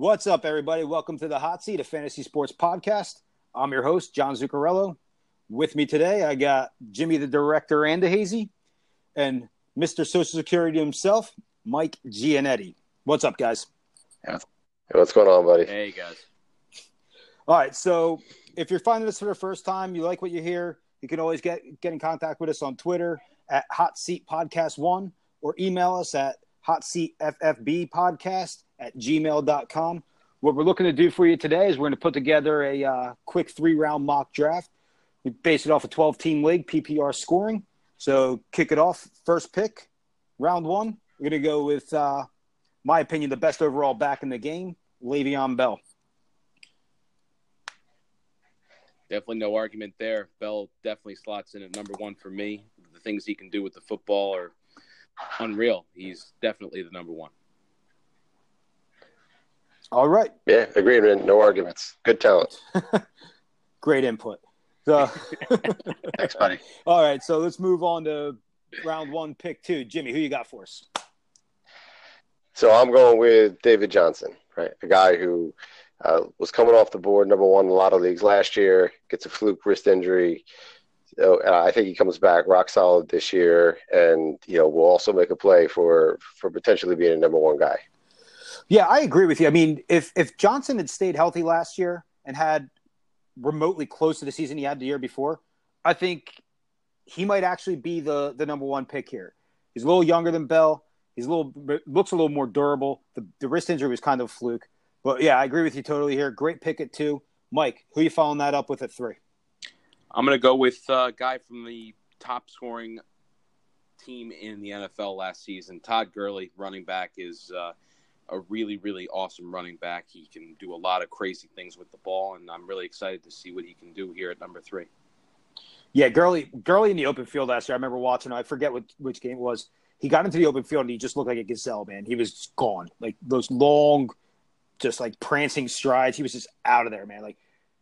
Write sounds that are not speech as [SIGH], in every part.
What's up, everybody? Welcome to the Hot Seat, a fantasy sports podcast. I'm your host, John Zuccarello. With me today, I got Jimmy, the director, and the hazy, and Mr. Social Security himself, Mike Gianetti. What's up, guys? Hey, what's going on, buddy? Hey, guys. All right. So, if you're finding this for the first time, you like what you hear, you can always get get in contact with us on Twitter at Hot Seat Podcast One or email us at Hot Seat FFB Podcast at gmail.com. What we're looking to do for you today is we're going to put together a uh, quick three round mock draft. We base it off a 12 team league, PPR scoring. So kick it off. First pick, round one. We're going to go with, uh, my opinion, the best overall back in the game, Le'Veon Bell. Definitely no argument there. Bell definitely slots in at number one for me. The things he can do with the football are unreal. He's definitely the number one. All right. Yeah, agreement. No arguments. Good talent. [LAUGHS] Great input. So, [LAUGHS] Thanks, buddy. [LAUGHS] all right. So let's move on to round one, pick two. Jimmy, who you got for us? So I'm going with David Johnson, right? A guy who uh, was coming off the board, number one in a lot of leagues last year, gets a fluke wrist injury. So, uh, I think he comes back rock solid this year, and you know will also make a play for for potentially being a number one guy. Yeah, I agree with you. I mean, if if Johnson had stayed healthy last year and had remotely close to the season he had the year before, I think he might actually be the the number one pick here. He's a little younger than Bell. He's a little looks a little more durable. The the wrist injury was kind of a fluke, but yeah, I agree with you totally here. Great pick at two, Mike. Who you following that up with at three? I'm to go with a guy from the top scoring team in the NFL last season. Todd Gurley, running back, is uh, a really, really awesome running back. He can do a lot of crazy things with the ball, and I'm really excited to see what he can do here at number three. Yeah, Gurley, Gurley in the open field last year. I remember watching. I forget what which game it was. He got into the open field and he just looked like a gazelle, man. He was gone, like those long, just like prancing strides. He was just out of there, man. Like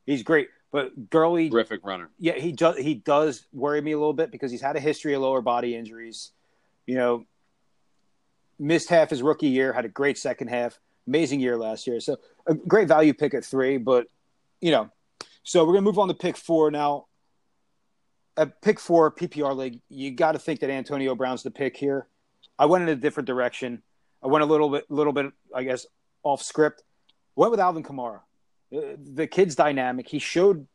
he's great. But Gurley, terrific runner. Yeah, he does. He does worry me a little bit because he's had a history of lower body injuries. You know, missed half his rookie year, had a great second half, amazing year last year. So a great value pick at three. But you know, so we're gonna move on to pick four now. At pick four PPR league, you got to think that Antonio Brown's the pick here. I went in a different direction. I went a little bit, little bit, I guess, off script. Went with Alvin Kamara uh, the kid's dynamic. He showed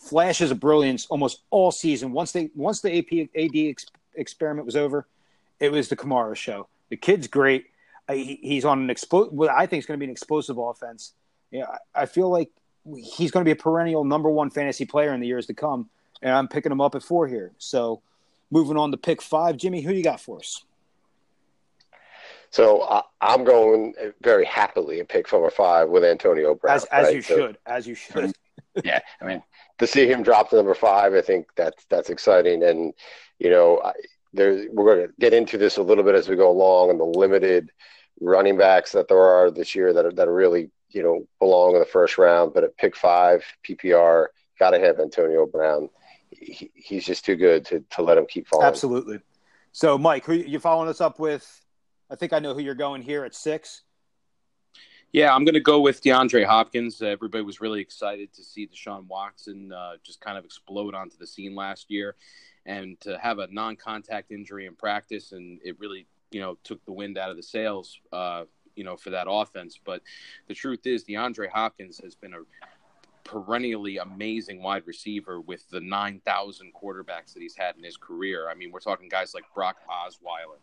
flashes of brilliance almost all season. Once they once the AP AD ex, experiment was over, it was the Kamara show. The kid's great. He, he's on an explosive. What I think is going to be an explosive offense. Yeah, I, I feel like he's going to be a perennial number one fantasy player in the years to come, and I'm picking him up at four here. So, moving on to pick five, Jimmy, who you got for us? So uh, I'm going very happily in pick four or five with Antonio Brown. As, as right? you so, should, as you should. [LAUGHS] yeah, I mean, to see him drop to number five, I think that's that's exciting. And you know, I, there we're going to get into this a little bit as we go along, and the limited running backs that there are this year that are that are really you know belong in the first round. But at pick five, PPR, got to have Antonio Brown. He, he's just too good to to let him keep falling. Absolutely. So, Mike, who you following us up with? I think I know who you're going here at six. Yeah, I'm going to go with DeAndre Hopkins. Uh, everybody was really excited to see Deshaun Watson uh, just kind of explode onto the scene last year, and to have a non-contact injury in practice, and it really, you know, took the wind out of the sails, uh, you know, for that offense. But the truth is, DeAndre Hopkins has been a perennially amazing wide receiver with the 9,000 quarterbacks that he's had in his career. I mean, we're talking guys like Brock Osweiler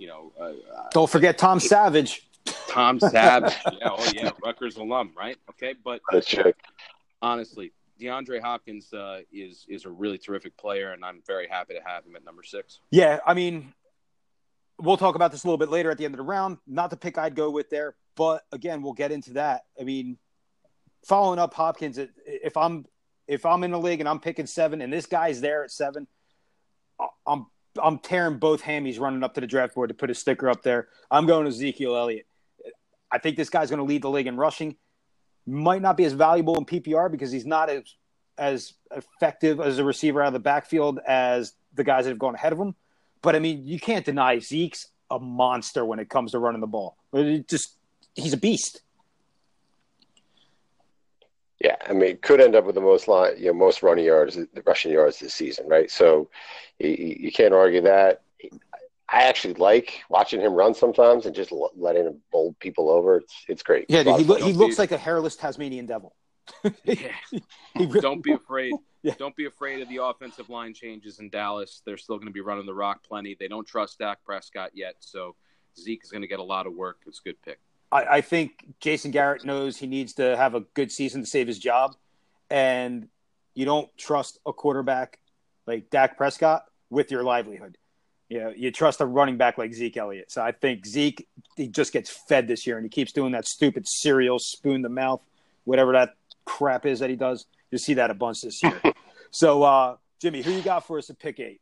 you know. Uh, Don't forget Tom Savage. Tom Savage. yeah, oh yeah, Rutgers alum, right? Okay, but honestly, DeAndre Hopkins uh, is is a really terrific player, and I'm very happy to have him at number six. Yeah, I mean, we'll talk about this a little bit later at the end of the round. Not the pick I'd go with there, but again, we'll get into that. I mean, following up Hopkins, if I'm if I'm in the league and I'm picking seven, and this guy's there at seven, I'm I'm tearing both hammies running up to the draft board to put a sticker up there. I'm going to Ezekiel Elliott. I think this guy's going to lead the league in rushing. Might not be as valuable in PPR because he's not as as effective as a receiver out of the backfield as the guys that have gone ahead of him. But I mean, you can't deny Zeke's a monster when it comes to running the ball. It just he's a beast. Yeah, I mean, could end up with the most line, you know, most running yards, the rushing yards this season, right? So you, you can't argue that. I actually like watching him run sometimes and just letting him bowl people over. It's it's great. Yeah, dude, he, lo- he looks like a hairless Tasmanian devil. [LAUGHS] yeah. Really Don't be afraid. [LAUGHS] Yeah. Don't be afraid of the offensive line changes in Dallas. They're still going to be running the rock plenty. They don't trust Dak Prescott yet, so Zeke is going to get a lot of work. It's a good pick. I, I think Jason Garrett knows he needs to have a good season to save his job, and you don't trust a quarterback like Dak Prescott with your livelihood. You know, you trust a running back like Zeke Elliott. So I think Zeke he just gets fed this year, and he keeps doing that stupid cereal spoon the mouth, whatever that crap is that he does. You see that a bunch this year. [LAUGHS] so, uh, Jimmy, who you got for us at pick eight?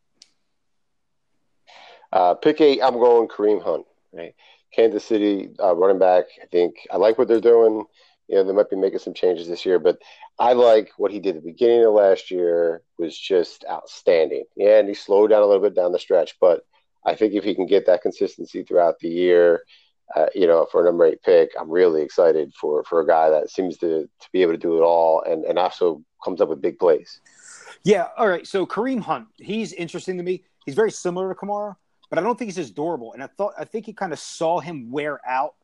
Uh, pick eight, I'm going Kareem Hunt. Right, Kansas City uh, running back. I think I like what they're doing. You know, they might be making some changes this year, but I like what he did at the beginning of last year was just outstanding. Yeah, and he slowed down a little bit down the stretch, but I think if he can get that consistency throughout the year, uh, you know, for a number eight pick, I'm really excited for for a guy that seems to to be able to do it all and and also comes up with big plays. Yeah. All right. So Kareem Hunt, he's interesting to me. He's very similar to Kamara, but I don't think he's as durable. And I thought I think he kind of saw him wear out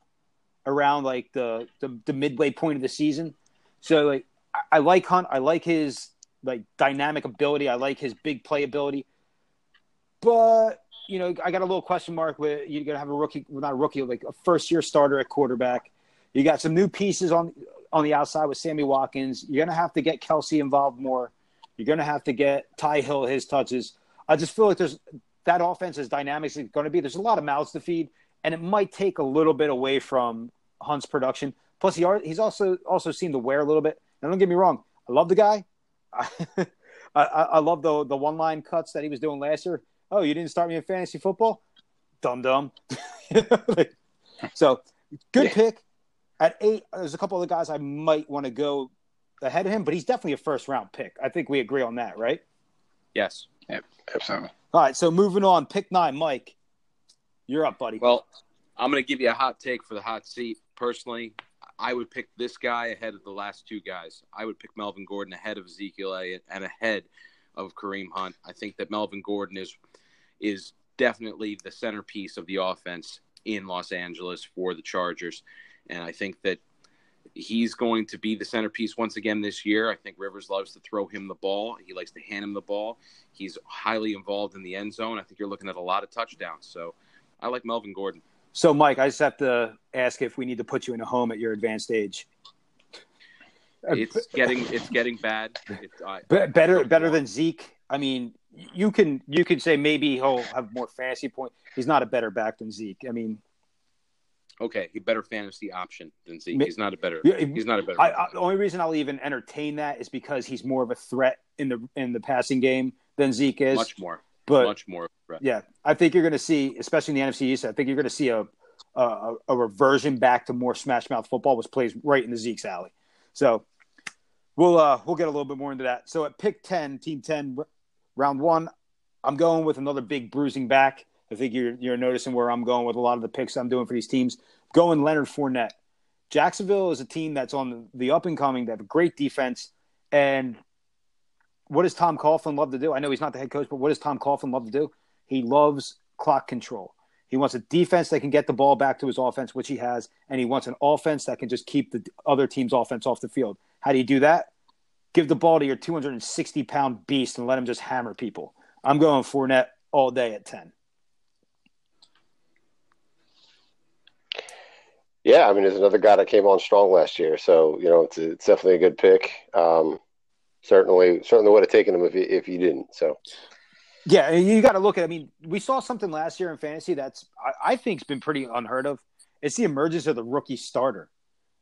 around like the, the the, midway point of the season. So like I, I like Hunt. I like his like dynamic ability. I like his big play ability. But you know, I got a little question mark with you're gonna have a rookie, well, not a rookie, like a first year starter at quarterback. You got some new pieces on on the outside with Sammy Watkins. You're gonna have to get Kelce involved more. You're gonna have to get Ty Hill his touches. I just feel like there's that offense is dynamics going to be. There's a lot of mouths to feed, and it might take a little bit away from Hunt's production. Plus, he are, he's also also seemed to wear a little bit. Now, don't get me wrong, I love the guy. [LAUGHS] I, I, I love the the one line cuts that he was doing last year. Oh, you didn't start me in fantasy football? Dumb dumb. [LAUGHS] so good yeah. pick. At eight, there's a couple of the guys I might want to go ahead of him, but he's definitely a first round pick. I think we agree on that, right? Yes. Yep, absolutely. All right, so moving on, pick nine, Mike. You're up, buddy. Well, I'm going to give you a hot take for the hot seat. Personally, I would pick this guy ahead of the last two guys. I would pick Melvin Gordon ahead of Ezekiel Elliott and ahead of Kareem Hunt. I think that Melvin Gordon is is definitely the centerpiece of the offense in Los Angeles for the Chargers. And I think that he's going to be the centerpiece once again this year. I think Rivers loves to throw him the ball. He likes to hand him the ball. He's highly involved in the end zone. I think you're looking at a lot of touchdowns. So I like Melvin Gordon. So, Mike, I just have to ask if we need to put you in a home at your advanced age. It's getting it's getting bad. It's, uh, better better than Zeke. I mean, you can you can say maybe he'll have more fantasy points. He's not a better back than Zeke. I mean, okay, he better fantasy option than Zeke. He's not a better. He's not a better. I, I, the only reason I'll even entertain that is because he's more of a threat in the in the passing game than Zeke is. Much more. But much more. Yeah, I think you're going to see, especially in the NFC East. I think you're going to see a, a a reversion back to more smash mouth football, which plays right in the Zeke's alley. So we'll uh, we'll get a little bit more into that. So at pick ten, team ten, round one, I'm going with another big bruising back. I think you're you're noticing where I'm going with a lot of the picks I'm doing for these teams. Going Leonard Fournette. Jacksonville is a team that's on the up and coming. They have a great defense. And what does Tom Coughlin love to do? I know he's not the head coach, but what does Tom Coughlin love to do? He loves clock control. He wants a defense that can get the ball back to his offense, which he has, and he wants an offense that can just keep the other team's offense off the field. How do you do that? Give the ball to your 260 pound beast and let him just hammer people. I'm going Fournette all day at 10. Yeah, I mean, there's another guy that came on strong last year, so you know it's, it's definitely a good pick. Um, certainly, certainly would have taken him if he, if you didn't. So, yeah, you got to look at. I mean, we saw something last year in fantasy that's I, I think's been pretty unheard of. It's the emergence of the rookie starter.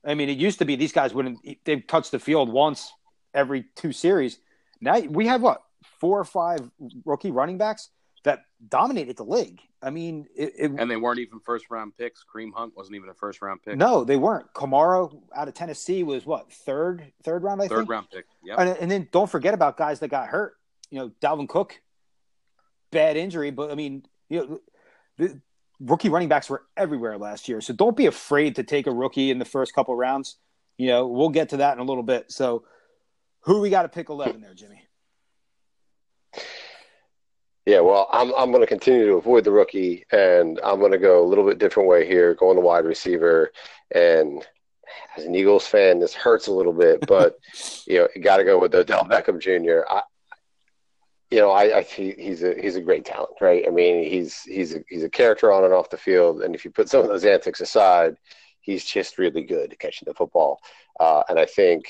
I mean, it used to be these guys wouldn't they touch the field once every two series. Now we have what four or five rookie running backs that dominated the league. I mean, it, it, and they weren't even first round picks. Kareem Hunt wasn't even a first round pick. No, they weren't. Kamara out of Tennessee was what third third round. I third think. round pick. Yeah. And, and, then don't forget about guys that got hurt. You know, Dalvin Cook, bad injury, but I mean, you know, the rookie running backs were everywhere last year. So don't be afraid to take a rookie in the first couple rounds. You know, we'll get to that in a little bit. So, who we got to pick 11 there, Jimmy? Yeah, well, I'm I'm going to continue to avoid the rookie, and I'm going to go a little bit different way here, going the wide receiver. And as an Eagles fan, this hurts a little bit, but [LAUGHS] you know, you got to go with Odell Beckham Jr. I, you know, I, I he's a he's a great talent, right? I mean, he's he's a, he's a character on and off the field, and if you put some of those antics aside, he's just really good at catching the football. Uh, and I think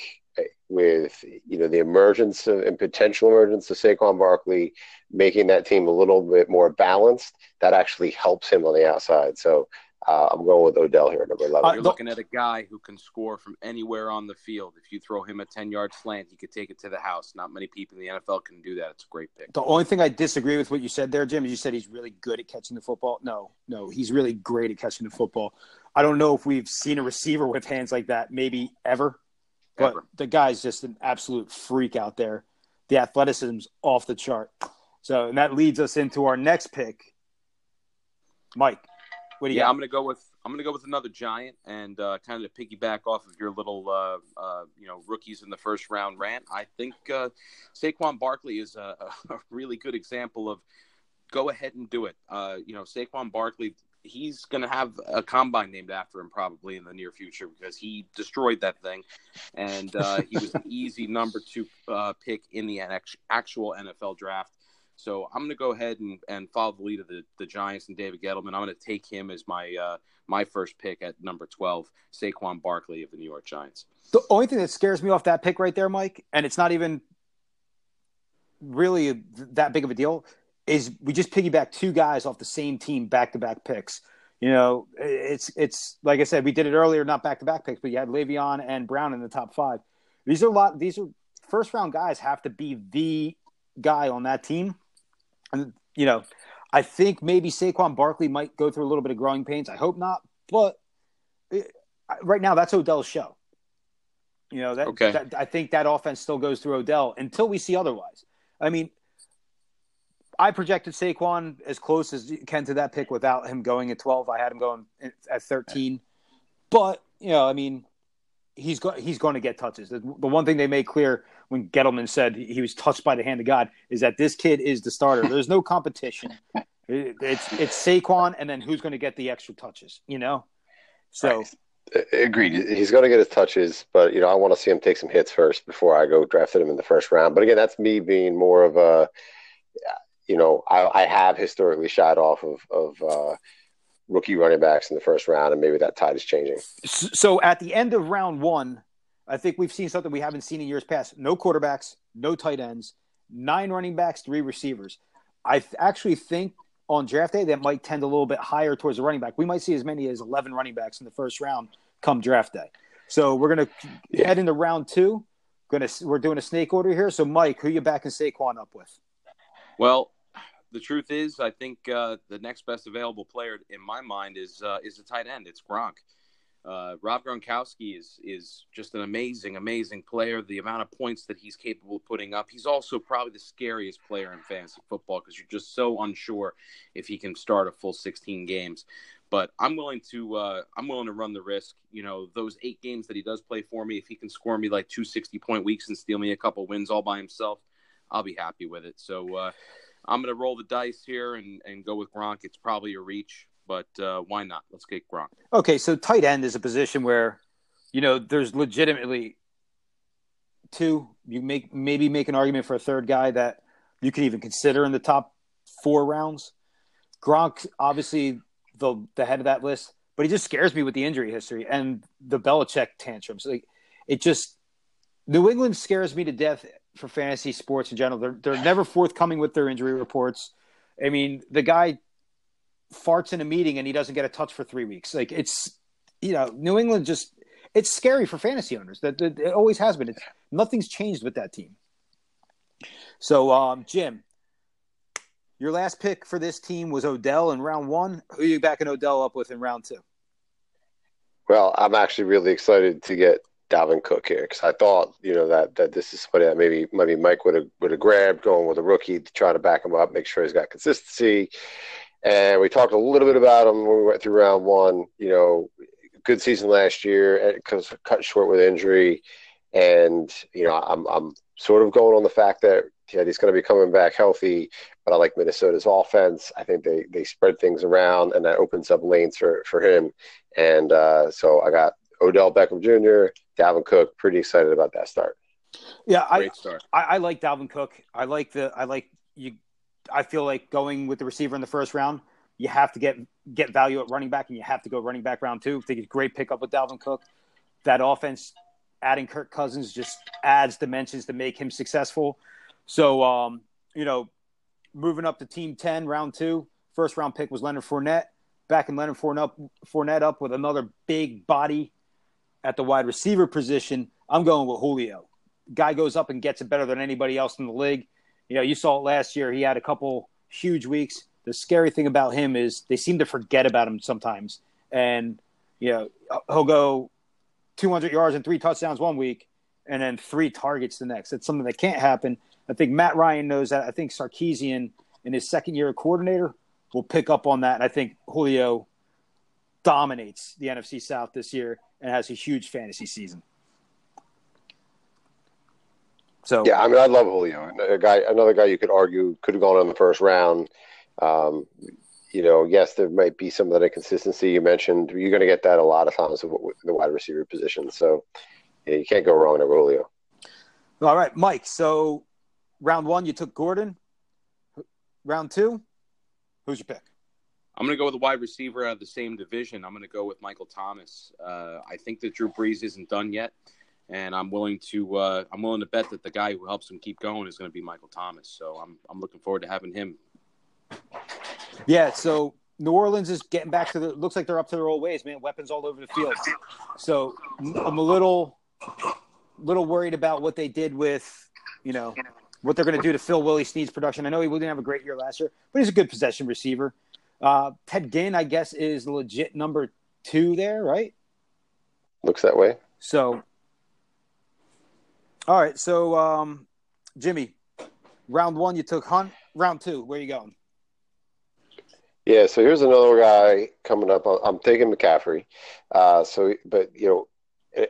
with you know the emergence of, and potential emergence of Saquon Barkley, making that team a little bit more balanced, that actually helps him on the outside. So uh, I'm going with Odell here, number 11. Uh, You're looking at a guy who can score from anywhere on the field. If you throw him a 10 yard slant, he could take it to the house. Not many people in the NFL can do that. It's a great pick. The only thing I disagree with what you said there, Jim, is you said he's really good at catching the football. No, no, he's really great at catching the football. I don't know if we've seen a receiver with hands like that, maybe ever, but ever. the guy's just an absolute freak out there. The athleticism's off the chart. So, and that leads us into our next pick. Mike, what do you yeah, got? I'm going to go with I'm going to go with another giant and uh, kind of piggyback off of your little, uh, uh, you know, rookies in the first round rant. I think uh, Saquon Barkley is a, [LAUGHS] a, really good example of go ahead and do it. Uh, you know, Saquon Barkley, he's going to have a combine named after him probably in the near future because he destroyed that thing, and uh, he was an [LAUGHS] easy number two uh, pick in the actual NFL draft. So I'm going to go ahead and, and follow the lead of the, the Giants and David Gettleman. I'm going to take him as my uh, my first pick at number 12, Saquon Barkley of the New York Giants. The only thing that scares me off that pick right there, Mike, and it's not even really that big of a deal, is we just piggyback two guys off the same team back to back picks. You know, it's it's like I said, we did it earlier, not back to back picks, but you had Le'Veon and Brown in the top five. These are a lot. These are first round guys have to be the guy on that team and you know, I think maybe Saquon Barkley might go through a little bit of growing pains. I hope not, but it, right now that's Odell's show. You know that, okay. that I think that offense still goes through Odell until we see otherwise. I mean, I projected Saquon as close as you can to that pick without him going at 12. I had him going at 13. But, you know, I mean, he's go- he's going to get touches. The, the, one thing they made clear when Gettleman said he was touched by the hand of God is that this kid is the starter. There's no competition. [LAUGHS] It's it's Saquon, and then who's going to get the extra touches? You know. So. Right. Agreed. He's going to get his touches, but you know I want to see him take some hits first before I go drafted him in the first round. But again, that's me being more of a, you know, I, I have historically shied off of of uh, rookie running backs in the first round, and maybe that tide is changing. So at the end of round one, I think we've seen something we haven't seen in years past: no quarterbacks, no tight ends, nine running backs, three receivers. I actually think on draft day that might tend a little bit higher towards the running back. We might see as many as eleven running backs in the first round come draft day. So we're gonna yeah. head into round two. Gonna we're doing a snake order here. So Mike, who you backing Saquon up with? Well, the truth is, I think uh, the next best available player in my mind is uh, is the tight end. It's Gronk. Uh, Rob Gronkowski is is just an amazing, amazing player. The amount of points that he's capable of putting up. He's also probably the scariest player in fantasy football because you're just so unsure if he can start a full 16 games. But I'm willing to uh, I'm willing to run the risk. You know, those eight games that he does play for me, if he can score me like two 60 point weeks and steal me a couple wins all by himself, I'll be happy with it. So uh, I'm going to roll the dice here and, and go with Gronk. It's probably a reach, but uh, why not? Let's get Gronk. Okay, so tight end is a position where, you know, there's legitimately two. You make maybe make an argument for a third guy that you could even consider in the top four rounds. Gronk, obviously the the head of that list, but he just scares me with the injury history and the Belichick tantrums. Like it just New England scares me to death for fantasy sports in general. They're they're never forthcoming with their injury reports. I mean, the guy farts in a meeting and he doesn't get a touch for three weeks. Like it's you know, New England just it's scary for fantasy owners. That it always has been. It's, nothing's changed with that team. So, um, Jim, your last pick for this team was Odell in round one. Who are you backing Odell up with in round two? Well, I'm actually really excited to get Dalvin Cook here because I thought you know that that this is somebody that maybe maybe Mike would have would have grabbed going with a rookie to try to back him up, make sure he's got consistency. And we talked a little bit about him when we went through round one. You know, good season last year because cut short with injury, and you know I'm I'm sort of going on the fact that yeah, he's going to be coming back healthy. But I like Minnesota's offense. I think they they spread things around, and that opens up lanes for for him. And uh, so I got Odell Beckham Jr., Dalvin Cook. Pretty excited about that start. Yeah, I, I, I like Dalvin Cook. I like the I like you. I feel like going with the receiver in the first round. You have to get get value at running back, and you have to go running back round two. I think it's a great pickup with Dalvin Cook. That offense, adding Kirk Cousins just adds dimensions to make him successful. So, um, you know, moving up to Team Ten, round two, first round pick was Leonard Fournette. Backing Leonard Fournette up, Fournette up with another big body at the wide receiver position. I'm going with Julio guy goes up and gets it better than anybody else in the league. You know, you saw it last year. He had a couple huge weeks. The scary thing about him is they seem to forget about him sometimes. And, you know, he'll go 200 yards and three touchdowns one week and then three targets the next. It's something that can't happen. I think Matt Ryan knows that. I think Sarkisian, in his second year of coordinator, will pick up on that. And I think Julio dominates the NFC South this year and has a huge fantasy season. So yeah, I mean, I love Julio. A guy, another guy you could argue could have gone in the first round. Um, you know, yes, there might be some of that inconsistency you mentioned. You're going to get that a lot of times with the wide receiver position. So yeah, you can't go wrong with Julio. All right, Mike. So round one, you took Gordon. Round two, who's your pick? I'm going to go with a wide receiver out of the same division. I'm going to go with Michael Thomas. Uh, I think that Drew Brees isn't done yet and I'm willing to uh, I'm willing to bet that the guy who helps him keep going is going to be Michael Thomas. So I'm I'm looking forward to having him. Yeah. So New Orleans is getting back to the looks like they're up to their old ways, man. Weapons all over the field. So I'm a little little worried about what they did with you know what they're going to do to fill Willie Snead's production. I know he didn't have a great year last year, but he's a good possession receiver. Uh, Ted Ginn, I guess, is legit number two there, right? Looks that way. So all right, so um, Jimmy, round one you took Hunt. Round two, where you going? Yeah, so here's another guy coming up. I'm taking McCaffrey. Uh, so, but you know,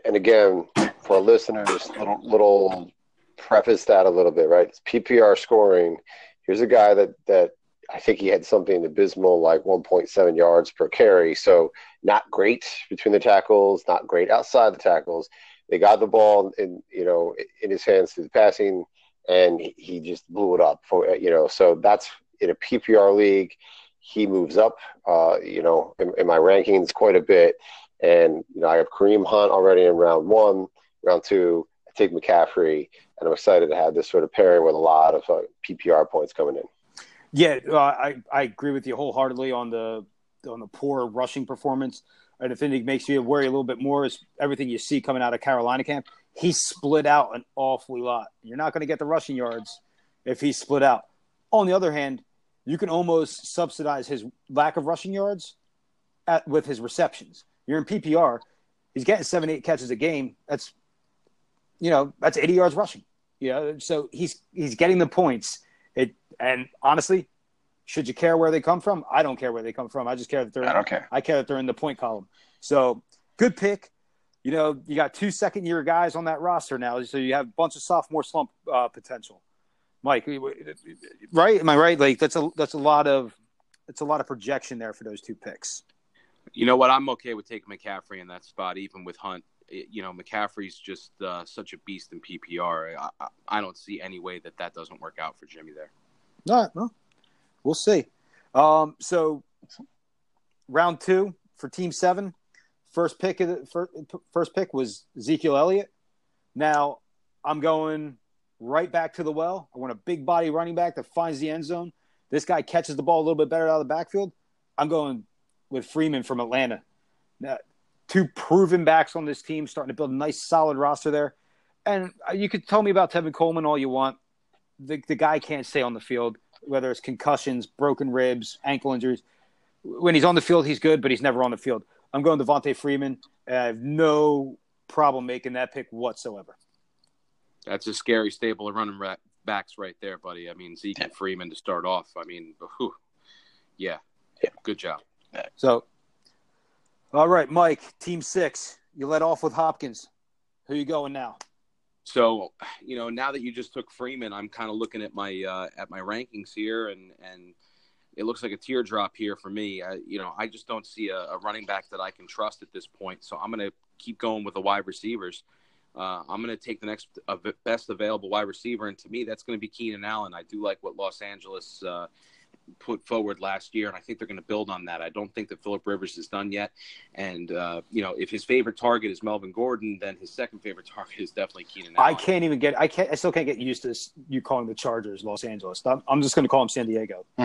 and again, for our listeners, little little preface that a little bit, right? It's PPR scoring. Here's a guy that that I think he had something abysmal like 1.7 yards per carry. So not great between the tackles, not great outside the tackles they got the ball in you know in his hands through the passing, and he just blew it up for you know. So that's in a PPR league. He moves up, uh, you know, in, in my rankings quite a bit. And you know, I have Kareem Hunt already in round one, round two. I take McCaffrey, and I'm excited to have this sort of pairing with a lot of uh, PPR points coming in. Yeah, uh, I I agree with you wholeheartedly on the on the poor rushing performance. And if anything makes you worry a little bit more is everything you see coming out of Carolina camp. He split out an awfully lot. You're not going to get the rushing yards if he's split out. On the other hand, you can almost subsidize his lack of rushing yards at, with his receptions. You're in PPR. He's getting seven, eight catches a game. That's, you know, that's 80 yards rushing. You know, so he's he's getting the points. It and honestly, should you care where they come from? I don't care where they come from. I just care that they're. I don't care. I care that they're in the point column. So good pick. You know, you got two second year guys on that roster now, so you have a bunch of sophomore slump uh, potential. Mike, right? Am I right? Like that's a that's a lot of it's a lot of projection there for those two picks. You know what? I'm okay with taking McCaffrey in that spot, even with Hunt. You know, McCaffrey's just uh, such a beast in PPR. I, I, don't see any way that that doesn't work out for Jimmy there. All right. Well, we'll see. Um, so round two for Team Seven, first pick of the first, first pick was Ezekiel Elliott. Now I'm going right back to the well. I want a big body running back that finds the end zone. This guy catches the ball a little bit better out of the backfield. I'm going with Freeman from Atlanta. Now, two proven backs on this team, starting to build a nice, solid roster there. And you could tell me about Tevin Coleman all you want. The, the guy can't stay on the field whether it's concussions, broken ribs, ankle injuries. When he's on the field, he's good, but he's never on the field. I'm going Devonta Freeman. I have no problem making that pick whatsoever. That's a scary stable of running backs right there, buddy. I mean, Zeke and Freeman to start off. I mean, whew, yeah, good job. So, All right, Mike, team six. You let off with Hopkins. Who you going now? So, you know, now that you just took Freeman, I'm kind of looking at my uh, at my rankings here, and and it looks like a tier drop here for me. I, you know, I just don't see a, a running back that I can trust at this point. So I'm going to keep going with the wide receivers. Uh, I'm going to take the next uh, best available wide receiver, and to me, that's going to be Keenan Allen. I do like what Los Angeles uh, put forward last year, and I think they're going to build on that. I don't think that Philip Rivers is done yet, and uh, you know if his favorite target is Melvin Gordon, then his second favorite [LAUGHS] target is definitely Keenan. Allen. I can't even get. I can't. I still can't get used to this, you calling the Chargers Los Angeles. I'm, I'm just going to call them San Diego. [LAUGHS]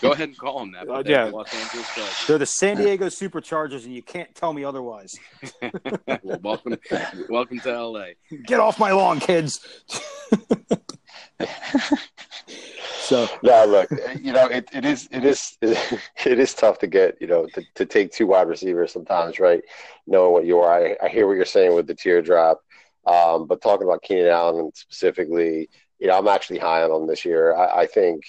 Go ahead and call them that. Uh, yeah, Los Angeles Chargers. They're the San Diego Superchargers, and you can't tell me otherwise. [LAUGHS] well, welcome, welcome to LA. Get off my lawn, kids. So no, look, you know, it, it is it is [LAUGHS] it is tough to get, you know, to, to take two wide receivers sometimes, right? Knowing what you are, I, I hear what you're saying with the tier drop, um, but talking about Keenan Allen specifically, you know, I'm actually high on him this year. I, I think,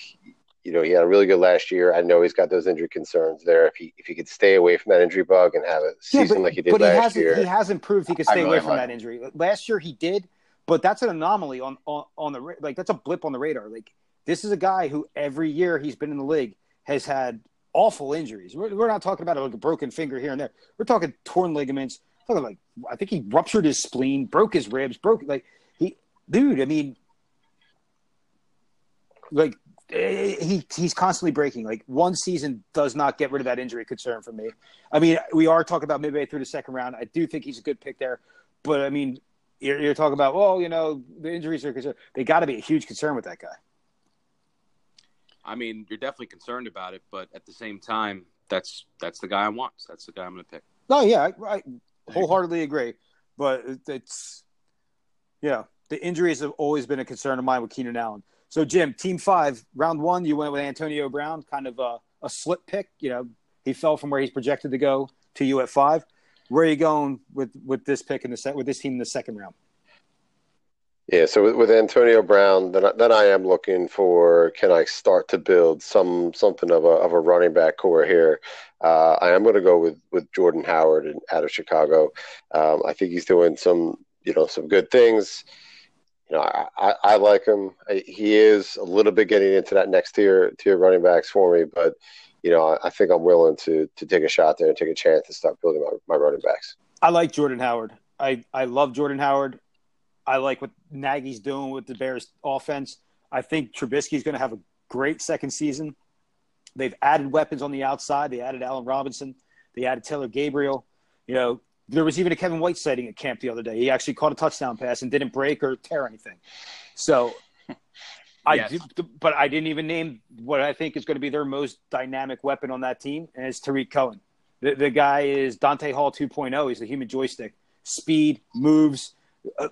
you know, he had a really good last year. I know he's got those injury concerns there. If he if he could stay away from that injury bug and have a season yeah, but, like he did but last he year, he hasn't proved he could stay really away from like that injury. Last year he did, but that's an anomaly on on, on the like that's a blip on the radar. Like this is a guy who every year he's been in the league has had awful injuries. We're, we're not talking about like a broken finger here and there. We're talking torn ligaments. We're talking like I think he ruptured his spleen, broke his ribs, broke like he, dude. I mean, like eh, he he's constantly breaking. Like one season does not get rid of that injury concern for me. I mean, we are talking about midway through the second round. I do think he's a good pick there, but I mean, you're, you're talking about well, you know, the injuries are concerned. They got to be a huge concern with that guy. I mean, you're definitely concerned about it, but at the same time, that's that's the guy I want. So that's the guy I'm going to pick. No, yeah, I, I wholeheartedly agree. But it's yeah, the injuries have always been a concern of mine with Keenan Allen. So Jim, Team Five, round one, you went with Antonio Brown, kind of a, a slip pick. You know, he fell from where he's projected to go to you at five. Where are you going with with this pick in the set with this team in the second round? Yeah, so with, Antonio Brown, then I, then I am looking for can I start to build some something of a of a running back core here. Uh, I am going to go with with Jordan Howard and, out of Chicago. Um, I think he's doing some you know some good things. You know, I, I, I like him. I, he is a little bit getting into that next tier tier running backs for me, but you know I, I think I'm willing to to take a shot there and take a chance to start building my, my running backs. I like Jordan Howard. I, I love Jordan Howard. I like what Nagy's doing with the Bears offense. I think Trubisky's going to have a great second season. They've added weapons on the outside. They added Allen Robinson. They added Taylor Gabriel. You know, there was even a Kevin White sighting at camp the other day. He actually caught a touchdown pass and didn't break or tear anything. So, [LAUGHS] I yes. do, but I didn't even name what I think is going to be their most dynamic weapon on that team, and it's Tarik Cohen. The, the guy is Dante Hall 2.0. He's the human joystick, speed, moves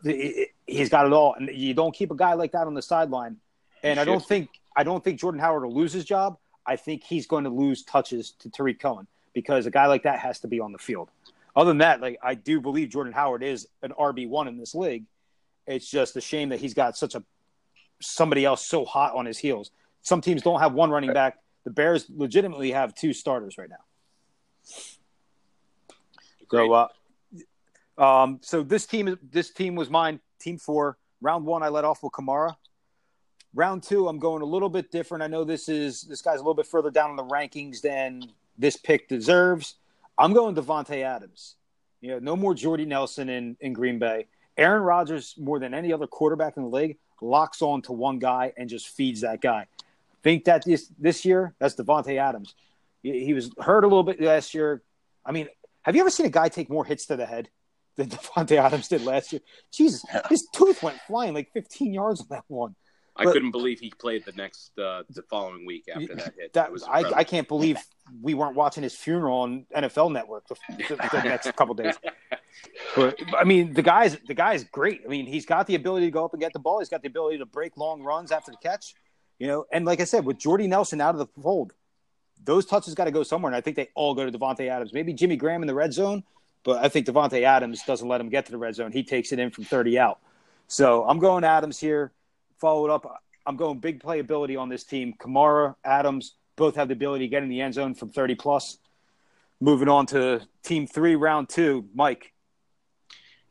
he's got it all, and you don't keep a guy like that on the sideline. And I don't think I don't think Jordan Howard will lose his job. I think he's going to lose touches to Tarik Cohen because a guy like that has to be on the field. Other than that, like I do believe Jordan Howard is an RB one in this league. It's just a shame that he's got such a somebody else so hot on his heels. Some teams don't have one running back. The Bears legitimately have two starters right now. So uh, um, so this team, this team was mine. Team four, round one, I let off with Kamara. Round two, I'm going a little bit different. I know this is this guy's a little bit further down in the rankings than this pick deserves. I'm going Davante Adams. You know, no more Jordy Nelson in, in Green Bay. Aaron Rodgers, more than any other quarterback in the league, locks on to one guy and just feeds that guy. Think that this this year, that's Davante Adams. He, he was hurt a little bit last year. I mean, have you ever seen a guy take more hits to the head? Than Davante Adams did last year. Jesus, yeah. his tooth went flying like 15 yards on that one. I but, couldn't believe he played the next uh, the following week after that hit. That, was I, I, can't believe we weren't watching his funeral on NFL Network the, the, the next couple days. [LAUGHS] But I mean, the guy's the guy's great. I mean, he's got the ability to go up and get the ball. He's got the ability to break long runs after the catch. You know, and like I said, with Jordy Nelson out of the fold, those touches got to go somewhere. And I think they all go to Davante Adams. Maybe Jimmy Graham in the red zone, but I think Davante Adams doesn't let him get to the red zone. He takes it in from 30 out. So I'm going Adams here. Followed up, I'm going big playability on this team. Kamara, Adams both have the ability to get in the end zone from 30 plus. Moving on to team three, round two, Mike.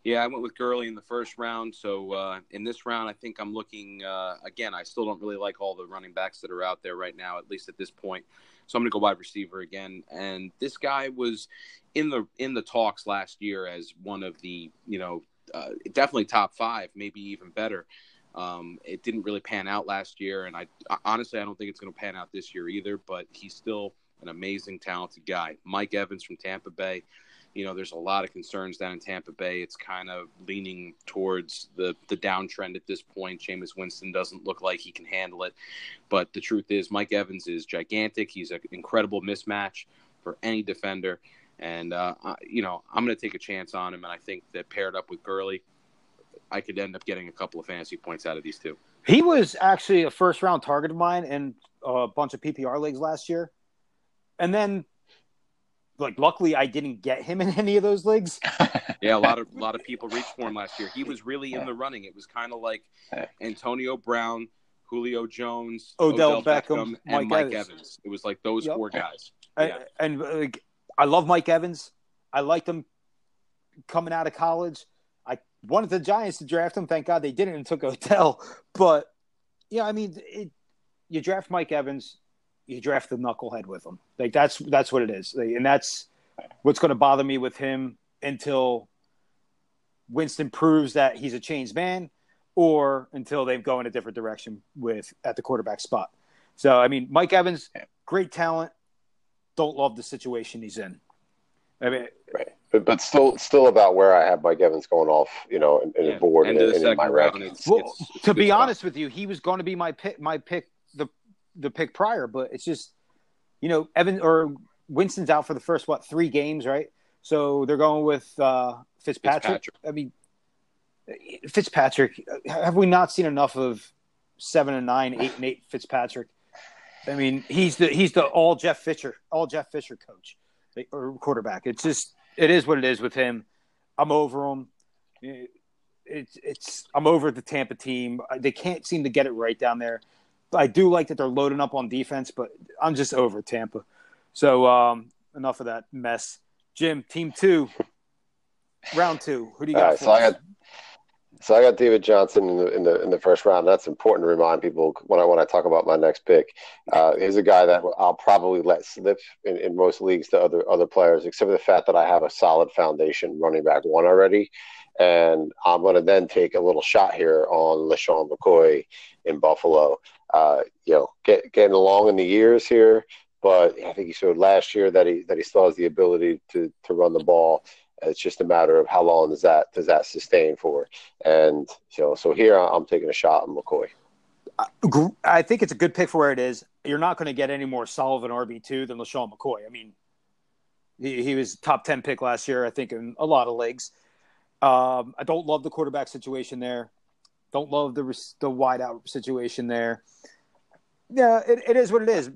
Yeah, I went with Gurley in the first round. So uh, in this round, I think I'm looking uh, again. I still don't really like all the running backs that are out there right now, at least at this point. So I'm going to go wide receiver again. And this guy was in the in the talks last year as one of the you know uh, definitely top five, maybe even better. Um, it didn't really pan out last year, and I honestly I don't think it's going to pan out this year either. But he's still an amazing, talented guy. Mike Evans from Tampa Bay. You know, there's a lot of concerns down in Tampa Bay. It's kind of leaning towards the the downtrend at this point. Jameis Winston doesn't look like he can handle it, but the truth is, Mike Evans is gigantic. He's an incredible mismatch for any defender, and uh, you know, I'm going to take a chance on him. And I think that paired up with Gurley, I could end up getting a couple of fantasy points out of these two. He was actually a first round target of mine in a bunch of PPR leagues last year and then like luckily I didn't get him in [LAUGHS] any of those leagues. [LAUGHS] yeah, a lot of a [LAUGHS] lot of people reached for him last year. He was really in the running. It was kind of like Antonio Brown, Julio Jones, Odell, Odell Beckham, Beckham, and Mike, Mike Evans. Evans. It was like those yep. four guys. Yeah. And, and like, I love Mike Evans. I liked him coming out of college. I wanted the Giants to draft him. Thank God they didn't and took Odell. But yeah, I mean, it, you draft Mike Evans you draft the knucklehead with him. Like that's that's what it is, like, and that's what's going to bother me with him until Winston proves that he's a changed man, or until they go in a different direction with at the quarterback spot. So I mean, Mike Evans, great talent. Don't love the situation he's in. I mean, right, but, but still, still about where I have Mike Evans going off, you know, in, in yeah. the board and, in my rankings. Well, to be spot. honest with you, he was going to be my pick. My pick the pick prior, but it's just you know Evan or Winston's out for the first what three games, right? So they're going with uh, Fitzpatrick. Fitzpatrick. I mean, Fitzpatrick. Have we not seen enough of seven and nine, eight and eight Fitzpatrick? I mean, he's the he's the all Jeff Fisher, all Jeff Fisher coach or quarterback. It's just it is what it is with him. I'm over him. It's it's I'm over the Tampa team. They can't seem to get it right down there. I do like that they're loading up on defense, but I'm just over Tampa. So um, enough of that mess. Jim, team two, round two. Who do you got? Right, so I got so I got David Johnson in the in the in the first round. That's important to remind people when I when I talk about my next pick. Uh, he's a guy that I'll probably let slip in, in most leagues to other other players, except for the fact that I have a solid foundation running back one already. And I'm going to then take a little shot here on LeSean McCoy in Buffalo. Uh, you know, get, getting along in the years here, but I think he showed last year that he that he still has the ability to to run the ball. It's just a matter of how long does that does that sustain for. And you know, so here I'm taking a shot on McCoy. I think it's a good pick for where it is. You're not going to get any more solid RB two than LeSean McCoy. I mean, he, he was top ten pick last year, I think, in a lot of leagues. Um, I don't love the quarterback situation there. Don't love the the wide out situation there. Yeah, it, it is what it is.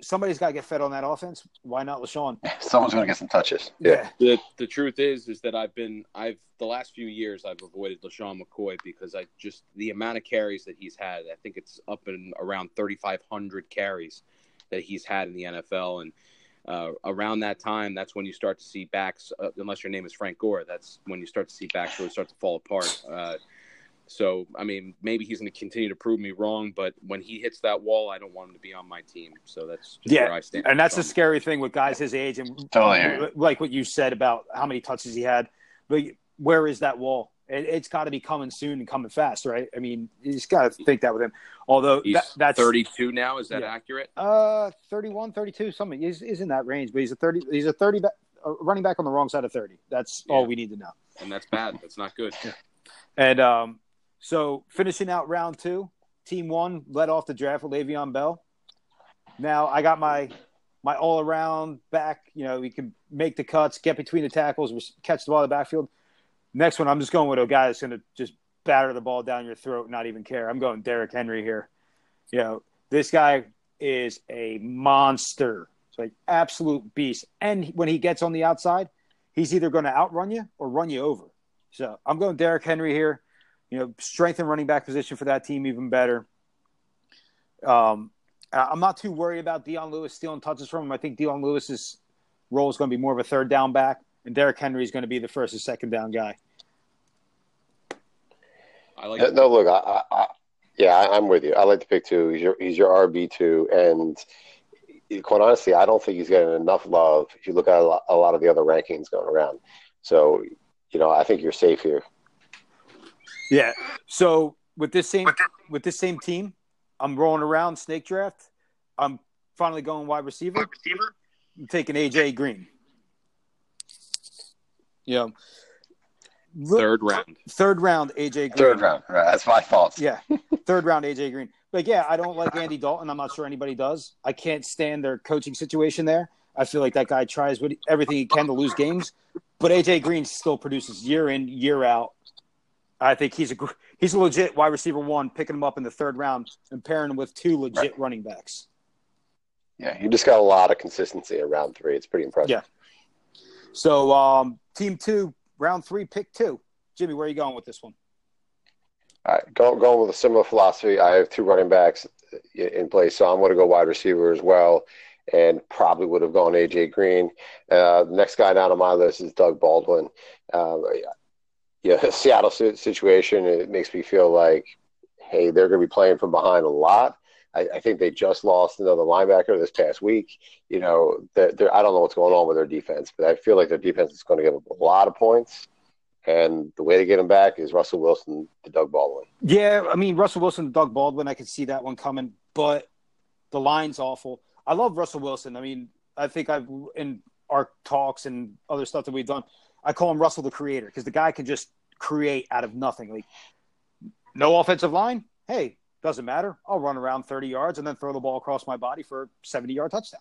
Somebody's got to get fed on that offense. Why not LeSean? [LAUGHS] Someone's going to get some touches. Yeah. The the truth is, is that I've been I've the last few years I've avoided LeSean McCoy because I just the amount of carries that he's had. I think it's up in around 3,500 carries that he's had in the NFL, and uh, around that time, that's when you start to see backs. Uh, unless your name is Frank Gore, that's when you start to see backs really start to fall apart. Uh, so, I mean, maybe he's going to continue to prove me wrong, but when he hits that wall, I don't want him to be on my team. So that's yeah, I stand. And that's the scary thing with guys his age, and totally. like what you said about how many touches he had. But where is that wall? It, has got to be coming soon and coming fast, right? I mean, you just got to think that with him. Although that, that's 32 now, is that yeah. accurate? Uh, 31, 32, something. He's, he's in that range, but he's a 30. He's a 30 running back on the wrong side of 30. That's yeah. all we need to know. And that's bad. That's not good. Yeah. And um, so finishing out round two, team one led off the draft with Le'Veon Bell. Now I got my my all around back. You know, we can make the cuts, get between the tackles, catch the ball in the backfield. Next one, I'm just going with a guy that's going to just batter the ball down your throat, not even care. I'm going Derrick Henry here. You know, this guy is a monster. It's like absolute beast. And when he gets on the outside, he's either going to outrun you or run you over. So I'm going Derrick Henry here you know, strengthen running back position for that team even better. Um, I'm not too worried about Dion Lewis stealing touches from him. I think Dion Lewis is role is going to be more of a third down back, and Derrick Henry is going to be the first or second down guy. I like. No, no, look, I, I, yeah, I- I'm with you. I like to pick two. He's your he's your RB two, and quite honestly, I don't think he's getting enough love if you look at a lot, a lot of the other rankings going around. So, you know, I think you're safe here. Yeah. So with this same with this same team, I'm rolling around snake draft. I'm finally going wide receiver. I'm taking AJ Green. Yeah. Third round. third round AJ Green. Third round, right? That's my fault. Yeah, third round AJ Green. But yeah, I don't like Andy Dalton. I'm not sure anybody does. I can't stand their coaching situation there. I feel like that guy tries with everything he can to lose games. But AJ Green still produces year in year out. I think he's a he's a legit wide receiver one, picking him up in the third round and pairing him with two legit running backs. Yeah, he just got a lot of consistency in round three. It's pretty impressive. Yeah. So um, team two, round three, pick two. Jimmy, where are you going with this one? All right, going, going with a similar philosophy. I have two running backs in place, so I'm going to go wide receiver as well, and probably would have gone AJ Green. Uh, the next guy down on my list is Doug Baldwin. Um, yeah, [LAUGHS] Seattle situation. It makes me feel like, hey, they're going to be playing from behind a lot. I, I think they just lost another linebacker this past week. You know, they're, they're, I don't know what's going on with their defense, but I feel like their defense is going to give up a lot of points. And the way to get them back is Russell Wilson to Doug Baldwin. Yeah, I mean Russell Wilson, and Doug Baldwin, I could see that one coming, but the line's awful. I love Russell Wilson. I mean, I think I've in our talks and other stuff that we've done, I call him Russell the creator because the guy can just create out of nothing. Like no offensive line, hey, doesn't matter. I'll run around 30 yards and then throw the ball across my body for a 70 yard touchdown.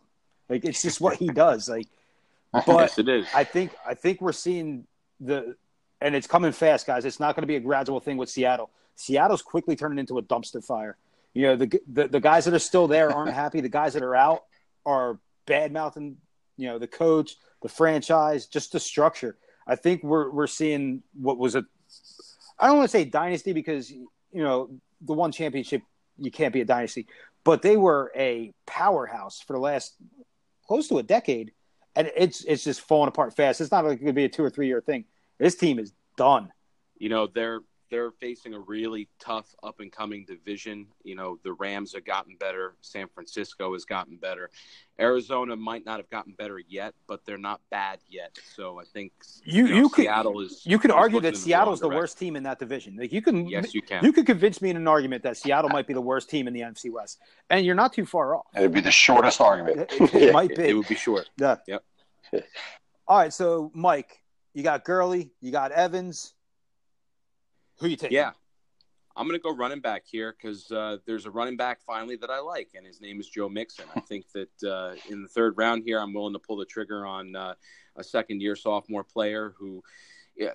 Like it's just what he does. Like [LAUGHS] but yes, it is. I think I think we're seeing the and it's coming fast, guys. It's not going to be a gradual thing with Seattle. Seattle's quickly turning into a dumpster fire. You know, the the, the guys that are still there aren't happy. The guys that are out are bad mouthing. You know, the coach, the franchise, just the structure. I think we're we're seeing what was a I don't want to say dynasty because you know the one championship you can't be a dynasty, but they were a powerhouse for the last close to a decade, and it's it's just falling apart fast. It's not like going to be a two or three year thing. This team is done. you know they're they're facing a really tough up and coming division you know the rams have gotten better san francisco has gotten better arizona might not have gotten better yet but they're not bad yet so i think You know, you could seattle is you could argue that in Seattle's the wrong worst team in that division. Like you can yes you can you could convince me in an argument that Seattle might be the worst team in the NFC West, and you're not too far off. It'd be the shortest argument. [LAUGHS] It, it might be. it would be short Yeah. Yep. All right, so Mike, you got Gurley, you got Evans. Who you taking? yeah i'm going to go running back here because uh, there's a running back finally that i like and his name is joe mixon i think that uh, in the third round here i'm willing to pull the trigger on uh, a second year sophomore player who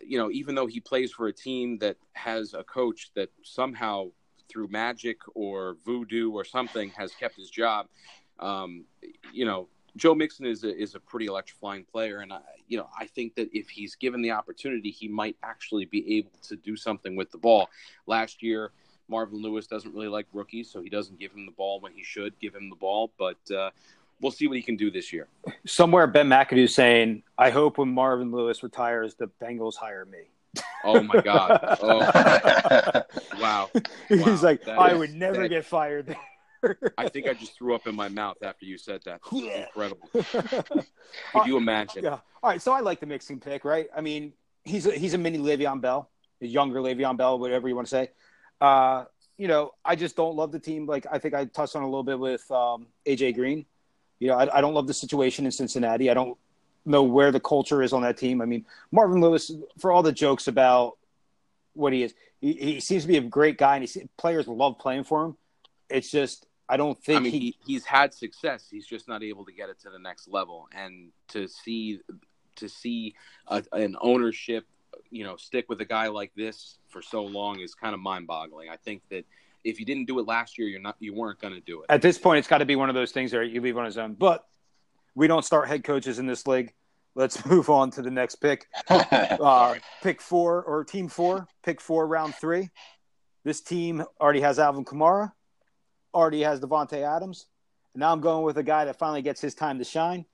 you know, even though he plays for a team that has a coach that somehow through magic or voodoo or something has kept his job, um, you know, Joe Mixon is a, is a pretty electrifying player, and I, you know, I think that if he's given the opportunity, he might actually be able to do something with the ball. Last year, Marvin Lewis doesn't really like rookies, so he doesn't give him the ball when he should give him the ball, but. Uh, We'll see what he can do this year. Somewhere Ben McAdoo saying, "I hope when Marvin Lewis retires, the Bengals hire me." Oh my God! [LAUGHS] Oh wow! He's like, that "I is- would never that- get fired." There." I think I just threw up in my mouth after you said that. Yeah. Incredible. [LAUGHS] Could you imagine? Yeah. All right. So I like the Mixon pick, right? I mean, he's a, he's a mini Le'Veon Bell, a younger Le'Veon Bell, whatever you want to say. Uh, you know, I just don't love the team. Like I think I touched on a little bit with um, AJ Green. You know, I, I don't love the situation in Cincinnati. I don't know where the culture is on that team. I mean, Marvin Lewis, for all the jokes about what he is, he, he seems to be a great guy, and he, players love playing for him. It's just I don't think I mean, he, he, he's had success. He's just not able to get it to the next level. And to see to see a, an ownership, you know, stick with a guy like this for so long is kind of mind-boggling. I think that if you didn't do it last year, you're not you weren't going to do it. at this point, it's got to be one of those things that you leave on his own. But we don't start head coaches in this league. Let's [LAUGHS] move on to the next pick. [LAUGHS] Uh, pick four or team four, pick four, round three. This team already has Alvin Kamara, already has Davante Adams. And now I'm going with a guy that finally gets his time to shine.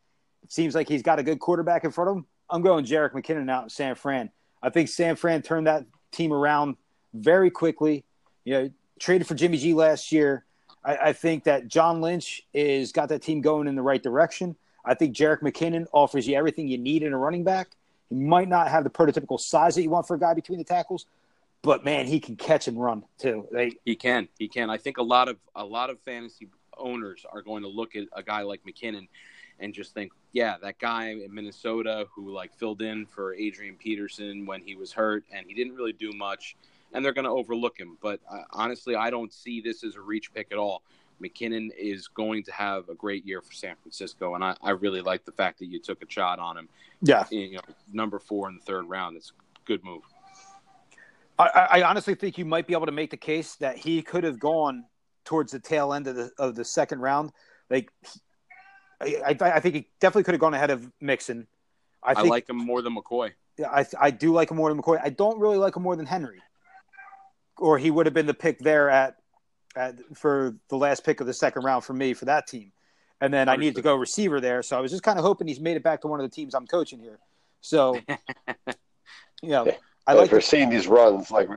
it seems like he's got a good quarterback in front of him. I'm going Jerick McKinnon out in San Fran. I think San Fran turned that team around very quickly. You know, traded for Jimmy G last year. I, I think that John Lynch is got that team going in the right direction. I think Jerick McKinnon offers you everything you need in a running back. He might not have the prototypical size that you want for a guy between the tackles, but man, he can catch and run too. They, he can, he can. I think a lot of a lot of fantasy owners are going to look at a guy like McKinnon and just think, yeah, that guy in Minnesota who like filled in for Adrian Peterson when he was hurt and he didn't really do much, and they're going to overlook him. But uh, honestly, I don't see this as a reach pick at all. McKinnon is going to have a great year for San Francisco, and I, I really like the fact that you took a shot on him. Yeah, you know, number four in the third round. It's a good move. I, I honestly think you might be able to make the case that he could have gone towards the tail end of the of the second round. Like, I, I, I think he definitely could have gone ahead of Mixon. I, think, I like him more than McCoy. Yeah, I I do like him more than McCoy. I don't really like him more than Henry, or he would have been the pick there at, at for the last pick of the second round for me for that team. And then I needed to go receiver there, so I was just kind of hoping he's made it back to one of the teams I'm coaching here. So, [LAUGHS] you know, I like. If we're seeing these runs like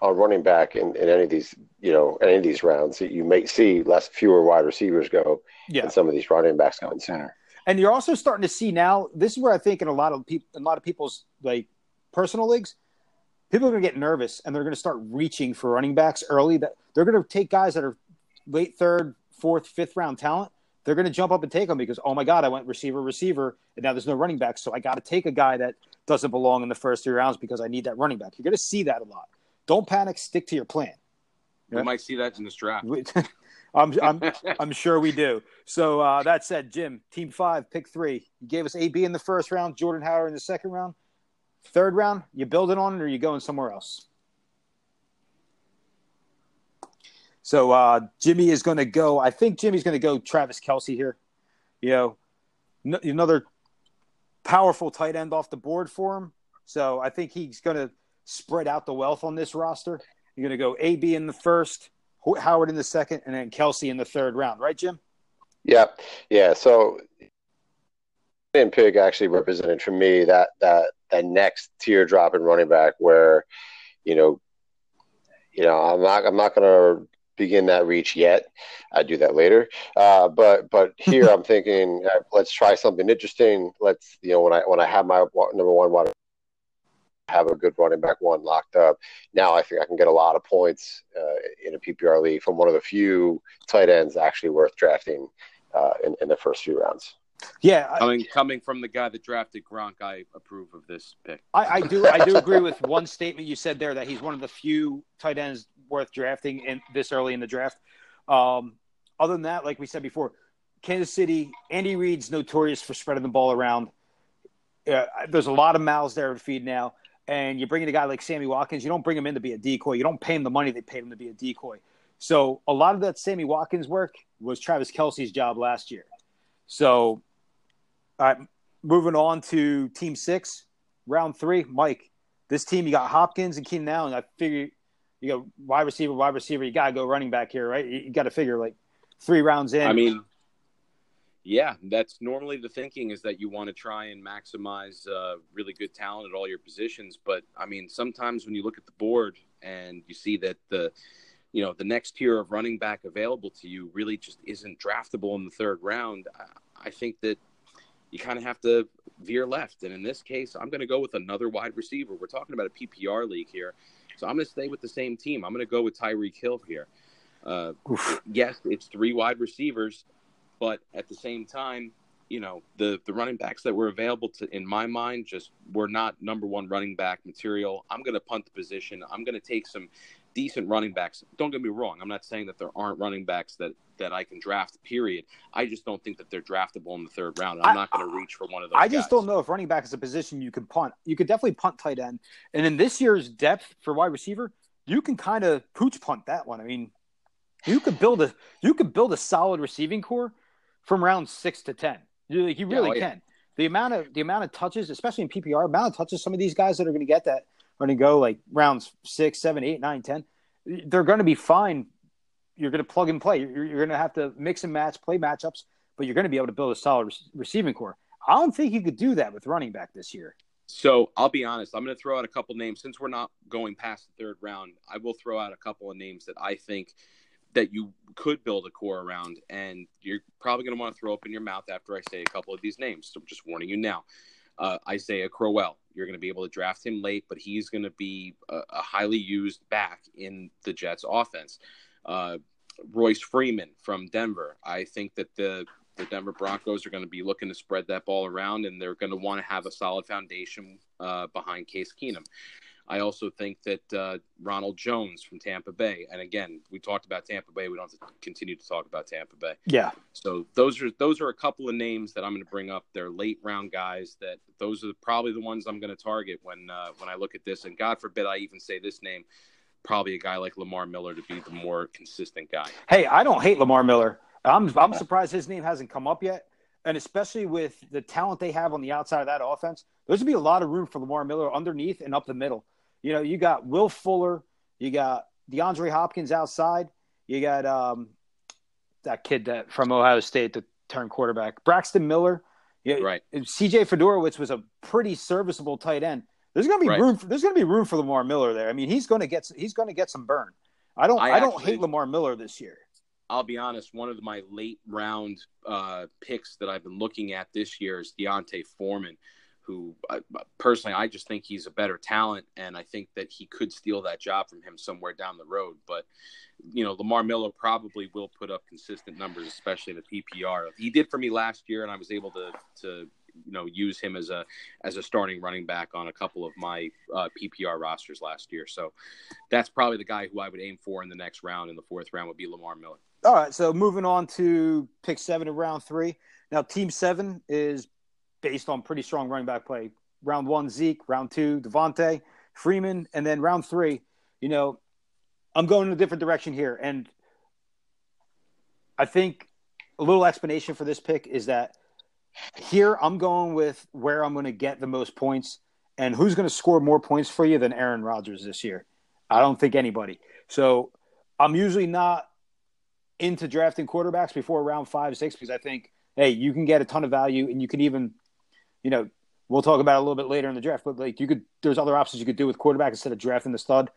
on running back in, in any of these, you know, any of these rounds, you may see less fewer wide receivers go, yeah. and some of these running backs go in center. And you're also starting to see now. This is where I think in a lot of people, a lot of people's like personal leagues, people are going to get nervous and they're going to start reaching for running backs early. That they're going to take guys that are late third, fourth, fifth round talent. They're going to jump up and take them because oh my god, I went receiver, receiver, and now there's no running back, so I got to take a guy that doesn't belong in the first three rounds because I need that running back. You're going to see that a lot. Don't panic. Stick to your plan. We might see that in this draft. [LAUGHS] I'm, I'm, [LAUGHS] I'm sure we do. So uh, that said, Jim, Team Five, pick three. You gave us AB in the first round, Jordan Howard in the second round. Third round, you building on it, or you going somewhere else? So uh, Jimmy is going to go. I think Jimmy's going to go Travis Kelce here. You know, n- another powerful tight end off the board for him. So I think he's going to spread out the wealth on this roster. You're going to go AB in the first, Howard in the second, and then Kelce in the third round, right, Jim? Yeah, yeah. So, and Pig actually represented for me that that that next tier drop in running back where, you know, you know, I'm not I'm not going to begin that reach yet. I do that later. Uh, but but [LAUGHS] here I'm thinking, uh, let's try something interesting. Let's you know when I when I have my number one water have a good running back one locked up. Now I think I can get a lot of points uh, in a PPR league from one of the few tight ends actually worth drafting uh, in, in the first few rounds. Yeah, I mean, coming from the guy that drafted Gronk, I approve of this pick. I, I do. I do agree with one statement you said there that he's one of the few tight ends worth drafting in this early in the draft. Um, other than that, like we said before, Kansas City, Andy Reid's notorious for spreading the ball around. Uh, there's a lot of mouths there to feed now and you bring in a guy like Sammy Watkins, you don't bring him in to be a decoy. You don't pay him the money they paid him to be a decoy. So a lot of that Sammy Watkins work was Travis Kelce's job last year. So, all right, moving on to Team Six, round three. Mike, this team you got Hopkins and Keenan Allen. I figure you got wide receiver, wide receiver. You got to go running back here, right? You, got to figure like three rounds in. I mean, yeah, that's normally the thinking is that you want to try and maximize uh, really good talent at all your positions. But I mean, sometimes when you look at the board and you see that the, you know, the next tier of running back available to you really just isn't draftable in the third round, I, I think that you kind of have to veer left. And in this case, I'm going to go with another wide receiver. We're talking about a PPR league here. So I'm going to stay with the same team. I'm going to go with Tyreek Hill here. Uh, yes, it's three wide receivers but at the same time, you know, the the running backs that were available to in my mind just were not number one running back material. I'm going to punt the position. I'm going to take some decent running backs. Don't get me wrong. I'm not saying that there aren't running backs that that I can draft. Period. I just don't think that they're draftable in the third round. I'm I, not going to reach for one of those. I just guys. don't know if running back is a position you can punt. You could definitely punt tight end, and in this year's depth for wide receiver, you can kind of pooch punt that one. I mean, you could build a you could build a solid receiving core from round six to ten. You, you really yeah, oh, yeah. can. The amount of the amount of touches, especially in PPR, amount of touches some of these guys that are going to get that going to go like rounds six, seven, eight, nine, ten. They're going to be fine. You're going to plug and play. You're, you're going to have to mix and match, play matchups, but you're going to be able to build a solid re- receiving core. I don't think you could do that with running back this year. So I'll be honest. I'm going to throw out a couple names since we're not going past the third round. I will throw out a couple of names that I think that you could build a core around, and you're probably going to want to throw up in your mouth after I say a couple of these names. So I'm just warning you now. Uh, Isaiah Crowell, you're going to be able to draft him late, but he's going to be a, a, highly used back in the Jets offense. Uh, Royce Freeman from Denver. I think that the the Denver Broncos are going to be looking to spread that ball around, and they're going to want to have a solid foundation uh, behind Case Keenum. I also think that uh, Ronald Jones from Tampa Bay, and again, we talked about Tampa Bay. We don't have to continue to talk about Tampa Bay. Yeah. So those are those are a couple of names that I'm going to bring up. They're late round guys. That those are probably the ones I'm going to target when uh, when I look at this. And God forbid I even say this name. Probably a guy like Lamar Miller to be the more consistent guy. Hey, I don't hate Lamar Miller. I'm I'm surprised his name hasn't come up yet, and especially with the talent they have on the outside of that offense, there's gonna be a lot of room for Lamar Miller underneath and up the middle. You know, you got Will Fuller, you got DeAndre Hopkins outside, you got um, that kid that from Ohio State that turned quarterback, Braxton Miller. Yeah, right. CJ Fiedorowicz was a pretty serviceable tight end. There's going to be right. room. For, there's going to be room for Lamar Miller there. I mean, he's going to get he's going to get some burn. I don't. I, I don't hate Lamar Miller this year. I'll be honest, one of my late round uh, picks that I've been looking at this year is D'Onta Foreman, who I, personally I just think he's a better talent, and I think that he could steal that job from him somewhere down the road. But you know, Lamar Miller probably will put up consistent numbers, especially in the PPR. He did for me last year, and I was able to to you know use him as a as a starting running back on a couple of my uh, PPR rosters last year. So that's probably the guy who I would aim for in the next round. In the fourth round would be Lamar Miller. All right, so moving on to pick seven of round three. Now, team seven is based on pretty strong running back play. Round one, Zeke. Round two, Devonta, Freeman, and then round three. You know, I'm going in a different direction here, and I think a little explanation for this pick is that here I'm going with where I'm going to get the most points, and who's going to score more points for you than Aaron Rodgers this year. I don't think anybody. So I'm usually not into drafting quarterbacks before round five, six, because I think, hey, you can get a ton of value and you can even, you know, we'll talk about it a little bit later in the draft, but like you could, there's other options you could do with quarterback instead of drafting the stud.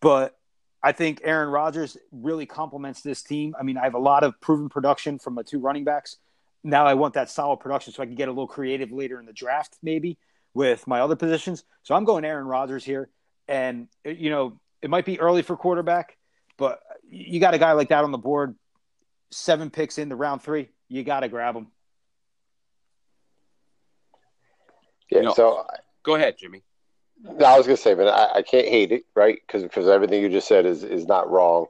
But I think Aaron Rodgers really complements this team. I mean, I have a lot of proven production from my two running backs. Now I want that solid production so I can get a little creative later in the draft, maybe with my other positions. So I'm going Aaron Rodgers here. And, you know, it might be early for quarterback, but you got a guy like that on the board, seven picks into round three, you got to grab him. Yeah. No, so go ahead, Jimmy. No, I was gonna say, but I, I can't hate it, right? Because because everything you just said is is not wrong.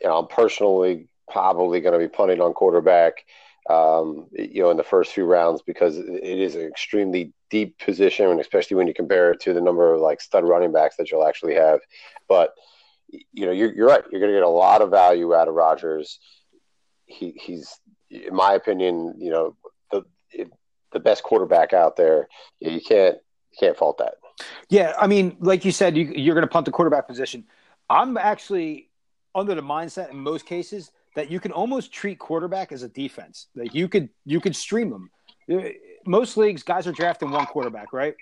You know, I'm personally probably going to be punting on quarterback. Um, you know, in the first few rounds because it is an extremely deep position, and especially when you compare it to the number of like stud running backs that you'll actually have. But you know, you're, you're right. You're going to get a lot of value out of Rodgers. He, he's, in my opinion, you know, the best quarterback out there. You can't you can't fault that. Yeah, I mean, like you said, you, you're going to punt the quarterback position. I'm actually under the mindset in most cases that you can almost treat quarterback as a defense. Like you could you could stream them. Most leagues, guys are drafting one quarterback, right?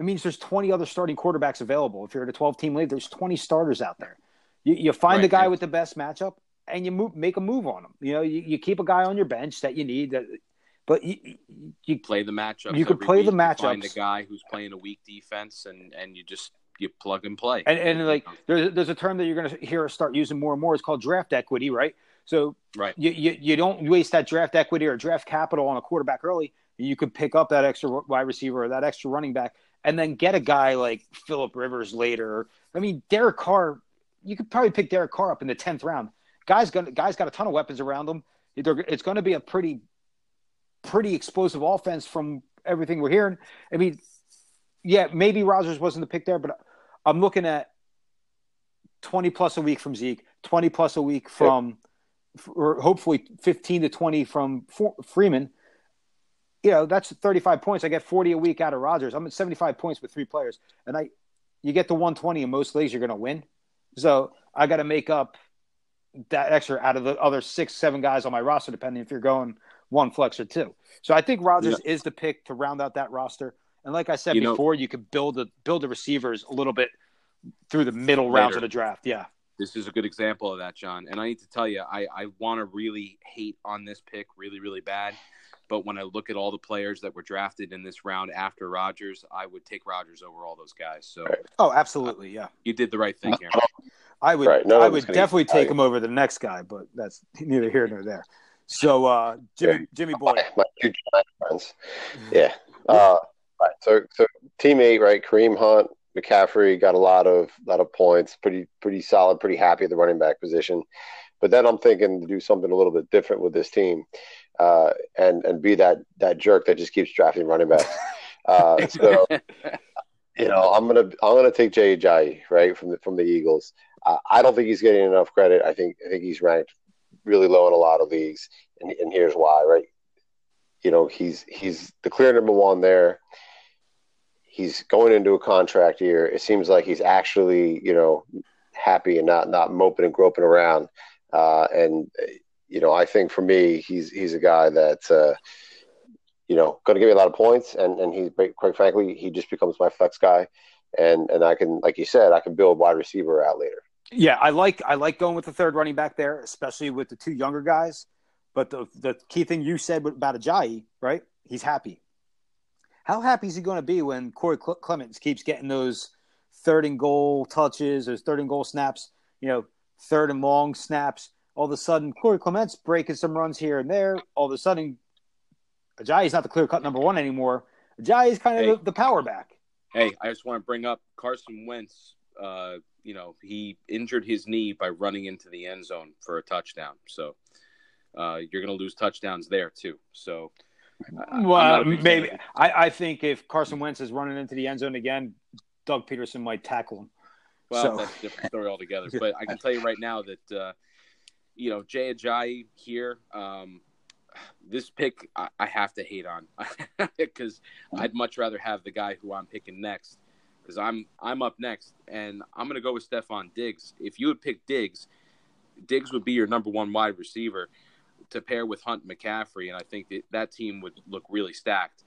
it means there's 20 other starting quarterbacks available. If you're at a 12 team league, there's 20 starters out there. You, you find right, the guy with the best matchup and you move, make a move on him. You know, you, you keep a guy on your bench that you need that, but you, you play the matchup. You could play the matchup. Find a guy who's playing a weak defense and, and you just, you plug and play. And, and like, there's, there's a term that you're going to hear us start using more and more. It's called draft equity, right? So right. you, you, you don't waste that draft equity or draft capital on a quarterback early. You could pick up that extra wide receiver or that extra running back and then get a guy like Philip Rivers later. I mean, Derek Carr, you could probably pick Derek Carr up in the tenth round. Guys, gonna guys got a ton of weapons around them. It's going to be a pretty, pretty explosive offense from everything we're hearing. I mean, yeah, maybe Rodgers wasn't the pick there, but I'm looking at twenty plus a week from Zeke, twenty plus a week from, or hopefully fifteen to twenty from Freeman you know, that's 35 points. I get 40 a week out of Rodgers. I'm at 75 points with three players. And I, you get to 120 in most leagues, you're going to win. So I got to make up that extra out of the other six, seven guys on my roster, depending if you're going one flexor two. So I think Rodgers yeah. is the pick to round out that roster. And like I said you before, know, you could build a build the receivers a little bit through the middle later. rounds of the draft. Yeah. This is a good example of that, John. And I need to tell you, I, I want to really hate on this pick really, really bad. But when I look at all the players that were drafted in this round after Rodgers, I would take Rodgers over all those guys. So, oh, absolutely, yeah, you did the right thing here. I would, right. no I would definitely take him over the next guy, but that's [LAUGHS] neither here nor there. So, uh, Jimmy, Jimmy Boy, my, my two friends, yeah. Uh, right. So, so team eight, right? Kareem Hunt, McCaffrey got a lot of lot of points, pretty pretty solid, pretty happy at the running back position. But then I'm thinking to do something a little bit different with this team uh, and and be that that jerk that just keeps drafting running backs. [LAUGHS] Uh, so you know, I'm gonna I'm gonna take Jay Ajayi right from the from the Eagles. Uh, I don't think he's getting enough credit. I think I think he's ranked really low in a lot of leagues, and, and here's why. Right, you know, he's he's the clear number one there. He's going into a contract year. It seems like he's actually you know happy and not not moping and groping around. Uh, and you know, I think for me, he's he's a guy that uh, you know going to give me a lot of points, and and he's quite frankly, he just becomes my flex guy, and and I can, like you said, I can build wide receiver out later. Yeah, I like I like going with the third running back there, especially with the two younger guys. But the the key thing you said about Ajayi, right? He's happy. How happy is he going to be when Corey Clements keeps getting those third and goal touches, those third and goal snaps, you know, third and long snaps? all of a sudden Corey Clement's breaking some runs here and there. All of a sudden, Ajayi's not the clear cut number one anymore. Ajayi's kind of hey, the, the, power back. Hey, I just want to bring up Carson Wentz. Uh, you know, he injured his knee by running into the end zone for a touchdown. So uh, you're going to lose touchdowns there too. So. Well, maybe I, I think if Carson Wentz is running into the end zone again, Doug Pederson might tackle him. Well, so. that's a different story altogether. [LAUGHS] But I can tell you right now that uh, you know, Jay Ajayi here. Um, this pick I, I, have to hate on [LAUGHS] because I'd much rather have the guy who I'm picking next because I'm I'm up next and I'm gonna go with Stefon Diggs. If you would pick Diggs, Diggs would be your number one wide receiver to pair with Hunt McCaffrey, and I think that that team would look really stacked.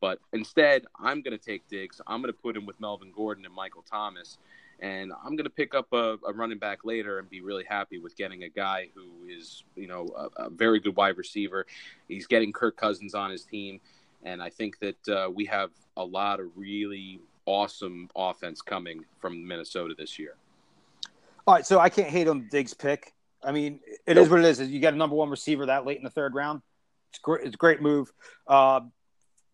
But instead, I'm to take Diggs. I'm to put him with Melvin Gordon and Michael Thomas. And I'm to pick up a, a, running back later and be really happy with getting a guy who is, you know, a, a, very good wide receiver. He's getting Kirk Cousins on his team. And I think that uh, we have a lot of really awesome offense coming from Minnesota this year. All right. So I can't hate on Diggs' pick. I mean, it nope. is what it is. You got a number one receiver that late in the third round. It's great. It's a great move. Uh,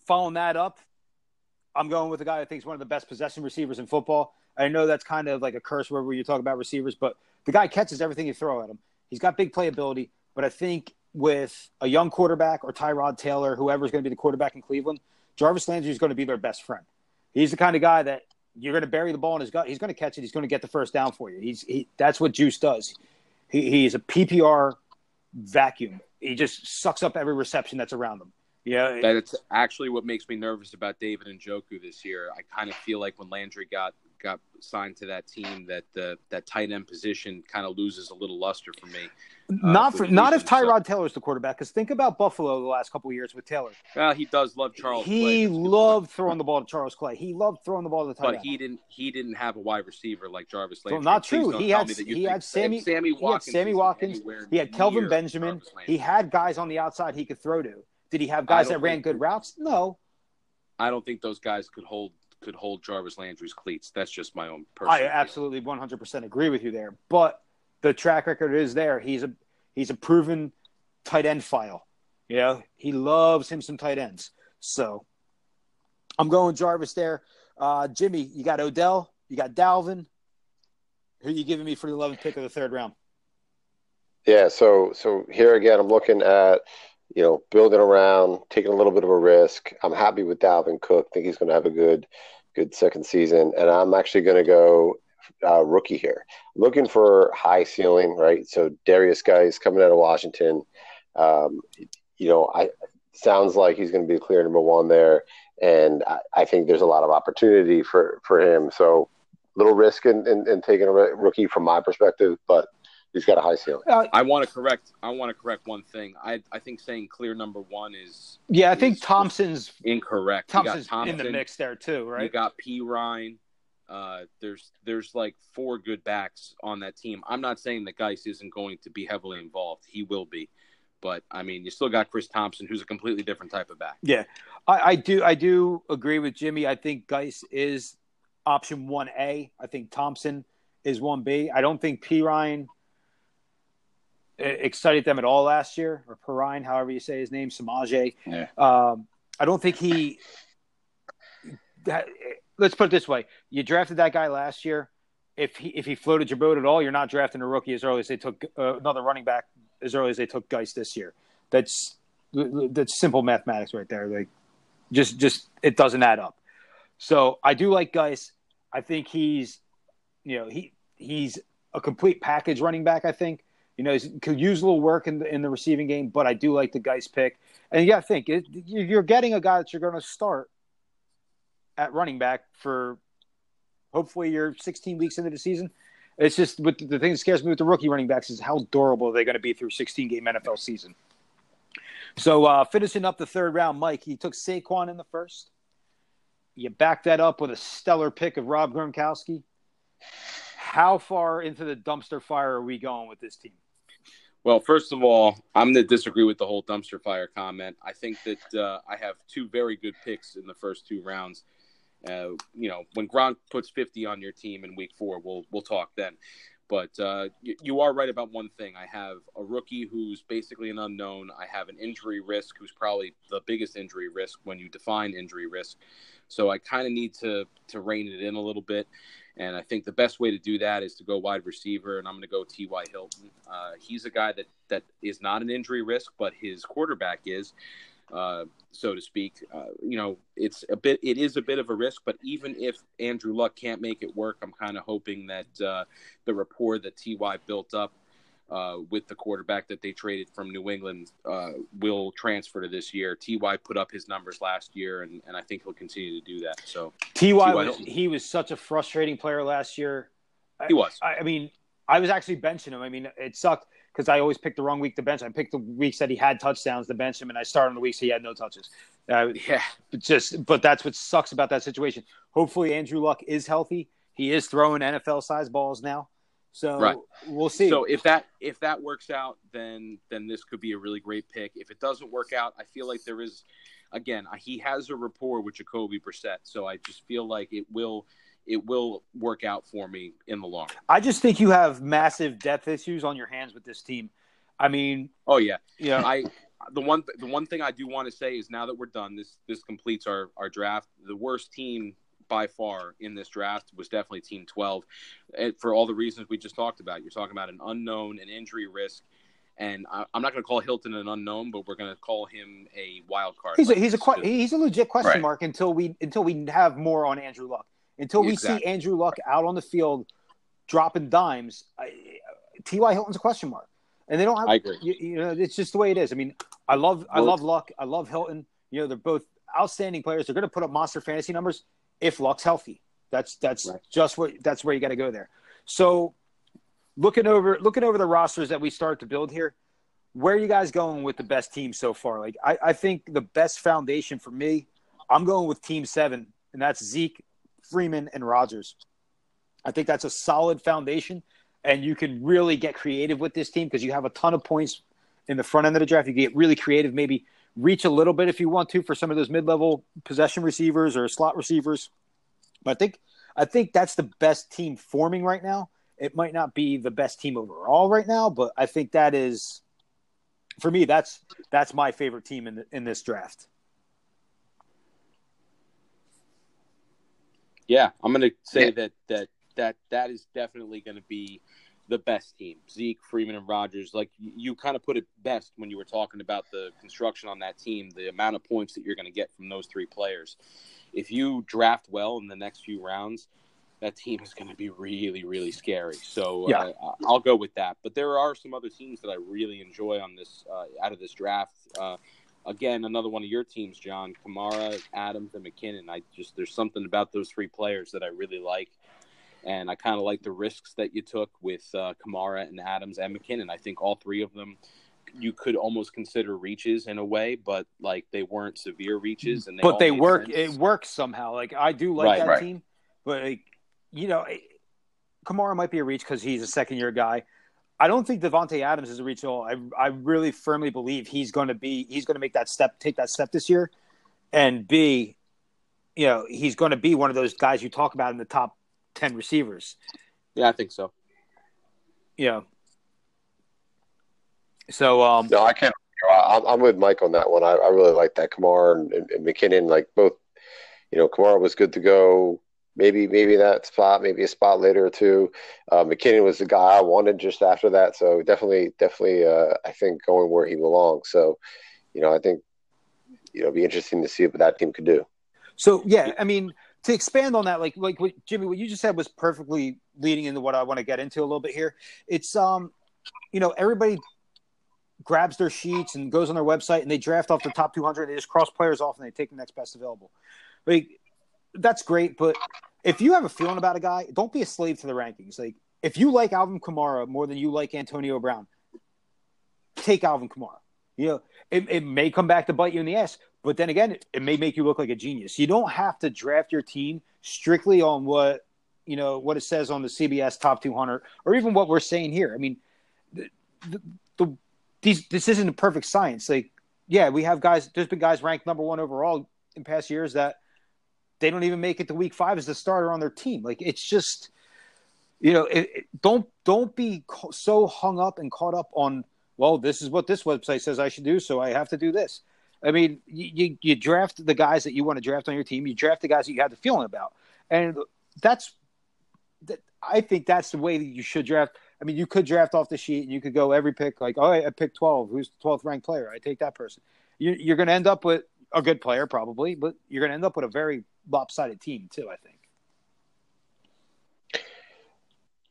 following that up, I'm going with a guy I think is one of the best possession receivers in football. I know that's kind of like a curse word where you talk about receivers, but the guy catches everything you throw at him. He's got big playability, but I think with a young quarterback or Tyrod Taylor, whoever's going to be the quarterback in Cleveland, Jarvis Landry is going to be their best friend. He's the kind of guy that you're going to bury the ball in his gut. He's going to catch it. He's going to get the first down for you. He's he, that's what Juice does. He, he's a PPR vacuum. He just sucks up every reception that's around him. Yeah, that's actually what makes me nervous about David Njoku this year. I kind of feel like when Landry got got signed to that team, that the that tight end position kind of loses a little luster for me. Uh, not for, not if Tyrod so. Taylor's the quarterback. Because think about Buffalo the last couple of years with Taylor. Well, he does love Charles. He Clay. loved throwing the ball to Charles Clay. He loved throwing the ball to the tight but end. he didn't. He didn't have a wide receiver like Jarvis Landry. So not true. He had he had Sammy Sammy Watkins. He had Sammy Watkins. He had Kelvin Benjamin. He had guys on the outside he could throw to. Did he have guys that ran good routes? No. I don't think those guys could hold could hold Jarvis Landry's cleats. That's just my own personal. I absolutely one hundred percent agree with you there. But the track record is there. He's a he's a proven tight end file. You know, he loves him some tight ends. So I'm going Jarvis there. Uh, Jimmy, you got Odell, you got Dalvin. Who are you giving me for the 11th pick of the third round? Yeah, so so here again, I'm looking at you know, building around, taking a little bit of a risk. I'm happy with Dalvin Cook. think he's going to have a good, good second season. And I'm actually going to go uh, rookie here. Looking for high ceiling, right? So Derrius Guice coming out of Washington. Um, you know, I sounds like he's going to be clear number one there, and I, I, think there's a lot of opportunity for for him. So little risk in, in, in taking a rookie from my perspective, but he's got a high ceiling. Uh, I want to correct. I want to correct one thing. I I think saying clear number one is yeah, I think Thompson's incorrect. You got Thompson's in the mix there too, right? You got Perine. Uh, there's there's like four good backs on that team. I'm not saying that Guice isn't going to be heavily involved. He will be, but I mean, you still got Chris Thompson, who's a completely different type of back. Yeah, I, I do. I do agree with Jimmy. I think Guice is option one A. I think Thompson is one B. I don't think Perine excited them at all last year, or Perine, however you say his name, Samaje. Yeah. Um, I don't think he. That, let's put it this way: you drafted that guy last year. If he if he floated your boat at all, you're not drafting a rookie as early as they took uh, another running back as early as they took Guice this year. That's that's simple mathematics right there. Like, just just it doesn't add up. So I do like Guice. I think he's, you know, he he's a complete package running back. I think you know could use a little work in the in the receiving game, but I do like the Guice pick. And yeah, to think it, you're getting a guy that you're going to start at running back for hopefully you're 16 weeks into the season. It's just with the thing that scares me with the rookie running backs is how durable they're going to be through 16 game NFL season. So uh, finishing up the third round, Mike, he took Saquon in the first. You back that up with a stellar pick of Rob Gronkowski. How far into the dumpster fire are we going with this team? Well, first of all, I'm going to disagree with the whole dumpster fire comment. I think that uh, I have two very good picks in the first two rounds. Uh, you know, when Gronk puts 50 on your team in week four, we'll we'll talk then. But uh, you, you are right about one thing. I have a rookie who's basically an unknown. I have an injury risk who's probably the biggest injury risk when you define injury risk. So I kind of need to to rein it in a little bit. And I think the best way to do that is to go wide receiver, and I'm going to go T.Y. Hilton. Uh, he's a guy that that is not an injury risk, but his quarterback is, uh, so to speak. Uh, you know, it's a bit, it is a bit of a risk, but even if Andrew Luck can't make it work, I'm kind of hoping that uh, the rapport that Ty built up uh, with the quarterback that they traded from New England uh, will transfer to this year. Ty put up his numbers last year, and, and I think he'll continue to do that. So Ty was he was such a frustrating player last year. he was. I, I mean, I was actually benching him. I mean, it sucked because I always picked the wrong week to bench. I picked the weeks that he had touchdowns to bench him, and I started on the weeks he had no touches. Uh, Yeah, but just, but that's what sucks about that situation. Hopefully, Andrew Luck is healthy. He is throwing NFL size balls now, so Right. we'll see. So if that if that works out, then then this could be a really great pick. If it doesn't work out, I feel like there is, again, he has a rapport with Jacoby Brissett, so I just feel like it will it will work out for me in the long. run. I just think you have massive depth issues on your hands with this team. I mean, Oh yeah, you know, I the one the one thing I do want to say is now that we're done, this this completes our our draft. The worst team by far in this draft was definitely Team 12, and for all the reasons we just talked about. You're talking about an unknown, an injury risk, and I, I'm not going to call Hilton an unknown, but we're going to call him a wild card. he's a, he's a this que- he's a legit question Right. mark until we until we have more on Andrew Luck. Until we see Andrew Luck out on the field dropping dimes, I, T.Y. Hilton's a question mark, and they don't have. I agree. You, you know, it's just the way it is. I mean, I love I love Luck. I love Hilton. You know, they're both outstanding players. They're going to put up monster fantasy numbers if Luck's healthy. That's that's Right. just what that's where you got to go there. So, looking over looking over the rosters that we start to build here, where are you guys going with the best team so far? Like, I, I think the best foundation for me, I'm going with Team Seven, and that's Zeke, Freeman, and Rodgers. I think that's a solid foundation, and you can really get creative with this team because you have a ton of points in the front end of the draft. You can get really creative, maybe reach a little bit if you want to for some of those mid-level possession receivers or slot receivers. But I think I think that's the best team forming right now. It might not be the best team overall right now, but I think that is for me. That's that's my favorite team in the, in this draft. Yeah, I'm going to say Yeah. that that that that is definitely going to be the best team. Zeke, Freeman, and Rodgers. Like you, kind of put it best when you were talking about the construction on that team, the amount of points that you're going to get from those three players. If you draft well in the next few rounds, that team is going to be really, really scary. So Yeah. uh, I'll go with that. But there are some other teams that I really enjoy on this uh, out of this draft. Uh, again, another one of your teams, John Kamara, Adams, and McKinnon. I just there's something about those three players that I really like. And I kind of like the risks that you took with uh, Kamara and Adams and McKinnon. I think all three of them you could almost consider reaches in a way, but like they weren't severe reaches. And they but they work. Sense. It works somehow. Like I do like Right, that right. team, but like, you know, Kamara might be a reach because he's a second year guy. I don't think Davante Adams is a reach at all. I I really firmly believe he's going to be he's going to make that step, take that step this year, and be, you know, he's going to be one of those guys you talk about in the top ten receivers. Yeah, I think so. Yeah. So um, No, I can't. I'm, I'm with Mike on that one. I, I really like that Kamara and, and, and McKinnon. Like both, you know, Kamara was good to go. Maybe maybe that spot, maybe a spot later or two. Uh, McKinnon was the guy I wanted just after that. So definitely, definitely, uh, I think going where he belongs. So, you know, I think you know, it'd be interesting to see what that team could do. So yeah, I mean, to expand on that, like like what Jimmy, what you just said was perfectly leading into what I want to get into a little bit here. It's um, you know, everybody grabs their sheets and goes on their website and they draft off the top 200. They just cross players off and they take the next best available. Like that's great, but if you have a feeling about a guy, don't be a slave to the rankings. Like if you like Alvin Kamara more than you like Antonio Brown, take Alvin Kamara. You know, it, it may come back to bite you in the ass, but then again, it, may make you look like a genius. You don't have to draft your team strictly on what you know what it says on the CBS top 200 or even what we're saying here. I mean, the, the, the these this isn't a perfect science. Like, yeah, we have guys. There's been guys ranked number one overall in past years that they don't even make it to week five as the starter on their team. Like, it's just you know, it, it- don't don't be so hung up and caught up on. Well, this is what this website says I should do, so I have to do this. I mean, you, you, draft the guys that you want to draft on your team. You draft the guys that you have the feeling about, and that's that. I think that's the way that you should draft. I mean, you could draft off the sheet and you could go every pick like, oh, I pick twelve. Who's the twelfth ranked player? I take that person. You, you're going to end up with a good player probably, but you're going to end up with a very lopsided team too. I think.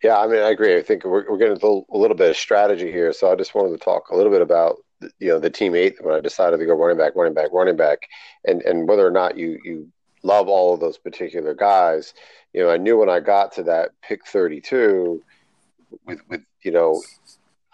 Yeah, I mean, I agree. I think we're, we're getting a little bit of strategy here. So I just wanted to talk a little bit about, you know, the team eight when I decided to go running back, running back, running back, and and whether or not you you love all of those particular guys. You know, I knew when I got to that pick 32 with with you know,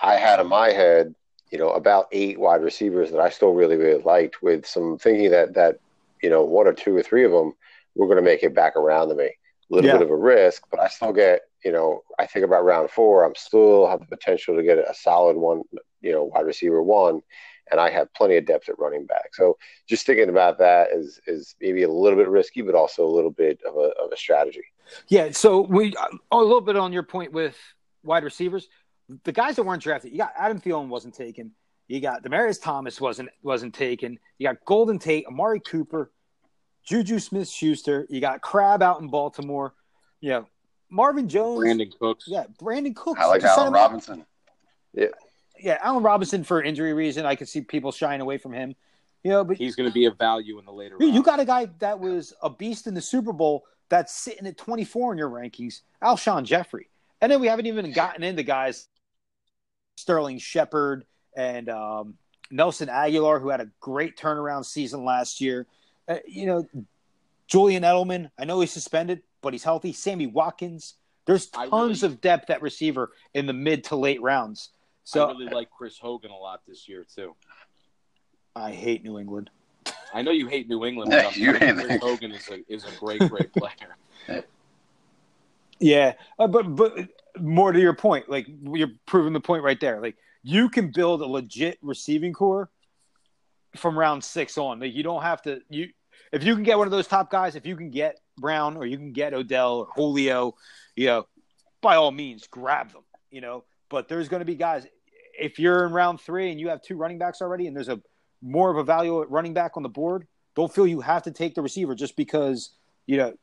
I had in my head, you know, about eight wide receivers that I still really really liked, with some thinking that that you know one or two or three of them were going to make it back around to me. A little Yeah. bit of a risk, but I still get, you know, I think about round four, I'm still have the potential to get a solid one, you know, wide receiver one, and I have plenty of depth at running back. So just thinking about that is is maybe a little bit risky, but also a little bit of a of a strategy. Yeah, so we a little bit on your point with wide receivers. The guys that weren't drafted, you got Adam Thielen wasn't taken. You got Demaryius Thomas wasn't wasn't taken. You got Golden Tate, Amari Cooper, Juju Smith Schuster. You got Crab out in Baltimore. You know, Marvin Jones. Brandin Cooks. Yeah, Brandin Cooks. I like Just Allen him out. Robinson. Yeah, Allen Robinson for injury reason. I could see people shying away from him. You know, but He's going to be a value in the later You, you got a guy that was a beast in the Super Bowl that's sitting at 24 in your rankings, Alshon Jeffery. And then we haven't even gotten into guys Sterling Shepard and um, Nelson Agholor, who had a great turnaround season last year. Uh, you know, Julian Edelman, I know he's suspended, but he's healthy. Sammy Watkins. There's tons really- of depth at receiver in the mid to late rounds. So I really like Chris Hogan a lot this year too. I hate New England. [LAUGHS] I know you hate New England, but I'm You hate Chris them. Hogan is a is a great [LAUGHS] great player. Yeah, uh, but but more to your point, like you're proving the point right there. Like you can build a legit receiving core from round six on. Like you don't have to. You if you can get one of those top guys, if you can get Brown or you can get Odell or Julio, you know, by all means grab them. You know, but there's going to be guys. If you're in round three and you have two running backs already, and there's a more of a value at running back on the board, don't feel you have to take the receiver just because you know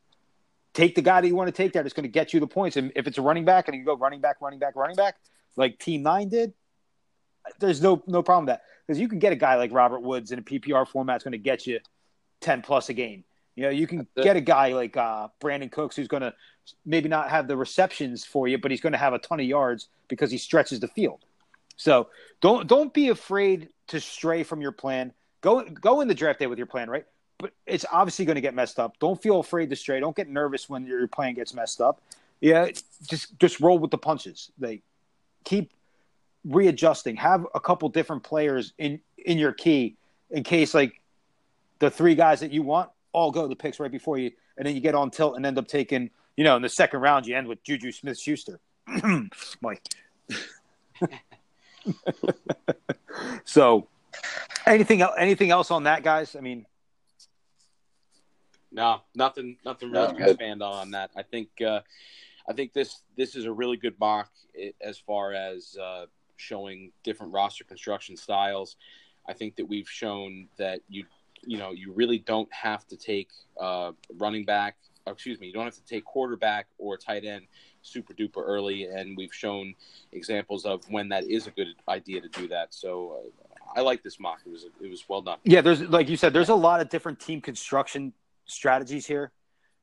take the guy that you want to take that is going to get you the points. And if it's a running back and you go running back, running back, running back, like Team Nine did, there's no no problem with that because you can get a guy like Robert Woods in a PPR format that's going to get you ten plus a game. You know, you can get a guy like uh, Brandin Cooks who's going to maybe not have the receptions for you, but he's going to have a ton of yards because he stretches the field. So don't don't be afraid to stray from your plan. Go go in the draft day with your plan, right? But it's obviously going to get messed up. Don't feel afraid to stray. Don't get nervous when your plan gets messed up. Yeah, just just roll with the punches. They keep readjusting. Have a couple different players in in your key in case like the three guys that you want all go the picks right before you, and then you get on tilt and end up taking. You know, in the second round, you end with Juju Smith Schuster. [CLEARS THROAT] Mike. [LAUGHS] so, anything else? anything else on that, guys? I mean, no, nothing, nothing really no, to expand on that. I think, uh, I think this this is a really good mock as far as uh, showing different roster construction styles. I think that we've shown that you, you know, you really don't have to take uh, running back. Excuse me, you don't have to take quarterback or tight end super duper early, and we've shown examples of when that is a good idea to do that. So uh, I like this mock. It was it was well done. Yeah, there's like you said, there's a lot of different team construction strategies here.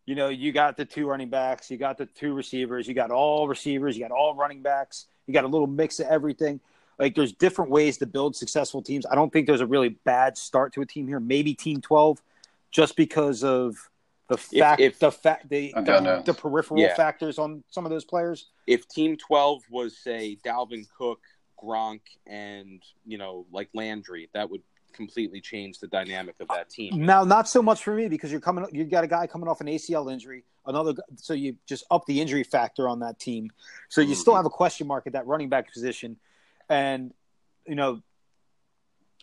You know, you got the two running backs, you got the two receivers, you got all receivers, you got all running backs, you got a little mix of everything. Like there's different ways to build successful teams. I don't think there's a really bad start to a team here. Maybe team 12 just because of the fact if, if, the fact the, the, the, peripheral yeah. factors on some of those players. If team 12 was say Dalvin Cook, Gronk and, you know, like Landry, that would completely change the dynamic of that team. Now, not so much for me because you're coming. You got a guy coming off an ACL injury, another. So you just up the injury factor on that team. So you mm-hmm. still have a question mark at that running back position, and you know.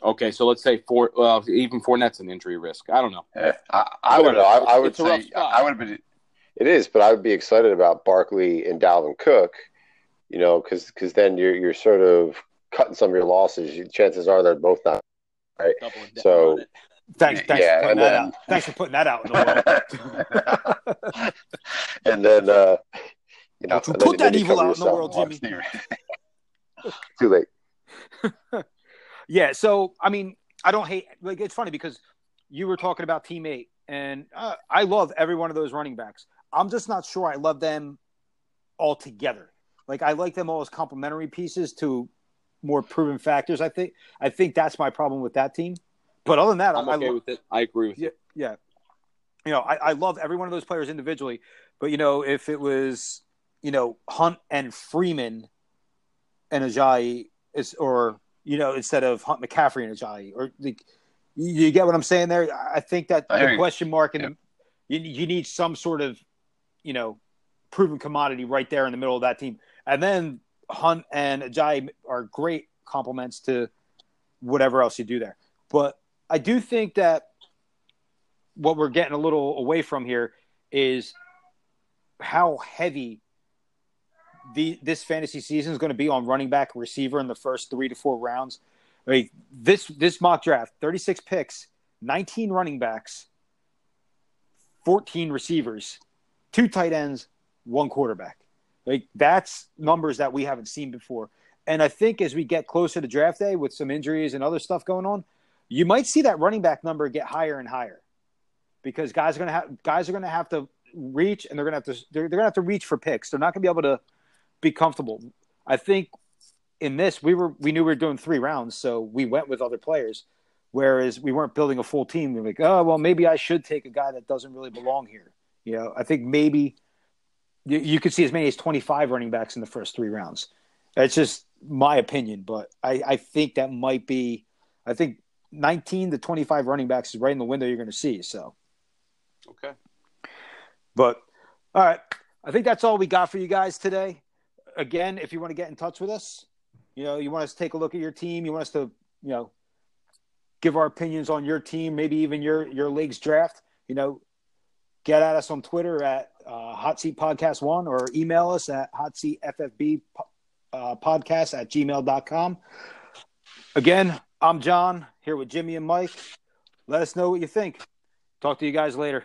Okay, so let's say four. Well, even Fournette's an injury risk. I don't know. Yeah, I, I would know. I, I would say I would have been. It is, but I would be excited about Barkley and Dalvin Cook. You know, because because then you're you're sort of cutting some of your losses. Chances are they're both not right. So thanks, thanks yeah, for putting that then, out. Thanks for putting that out in the world. [LAUGHS] and then uh, you know, put that evil out in the world, Jimmy. [LAUGHS] Too late. [LAUGHS] yeah. So I mean, I don't hate. Like it's funny because you were talking about teammate, and uh, I love every one of those running backs. I'm just not sure I love them all together. Like I like them all as complementary pieces to more proven factors. I think I think that's my problem with that team. But other than that, I'm I, okay I, with it. I agree with yeah, you. Yeah, you know, I, I love every one of those players individually. But you know, if it was you know Hunt and Freeman and Ajayi, is or you know instead of Hunt McCaffrey and Ajayi, or like, you, get what I'm saying there. I think that the question mark and yeah. you, you need some sort of you know proven commodity right there in the middle of that team, and then Hunt and Ajayi are great complements to whatever else you do there. But I do think that what we're getting a little away from here is how heavy the this fantasy season is going to be on running back receiver in the first three to four rounds. Like this this mock draft, 36 picks, 19 running backs, 14 receivers, two tight ends, one quarterback. Like that's numbers that we haven't seen before. And I think as we get closer to draft day with some injuries and other stuff going on, you might see that running back number get higher and higher because guys are going to have guys are going to have to reach and they're going to have to they're, they're going to have to reach for picks. They're not going to be able to be comfortable. I think in this we were we knew we were doing three rounds, so we went with other players. Whereas we weren't building a full team. We are like, oh well, maybe I should take a guy that doesn't really belong here. You know, I think maybe you, you could see as many as 25 running backs in the first three rounds. That's just my opinion, but I, I think that might be, I think 19 to 25 running backs is right in the window you're going to see. So, okay. But, all right. I think that's all we got for you guys today. Again, if you want to get in touch with us, you know, you want us to take a look at your team, you want us to, you know, give our opinions on your team, maybe even your your league's draft, you know, get at us on Twitter at uh, Hot Seat Podcast One or email us at Hot Seat FFB uh, Podcast at gmail.com. Again, I'm John here with Jimmy and Mike. Let us know what you think. Talk to you guys later.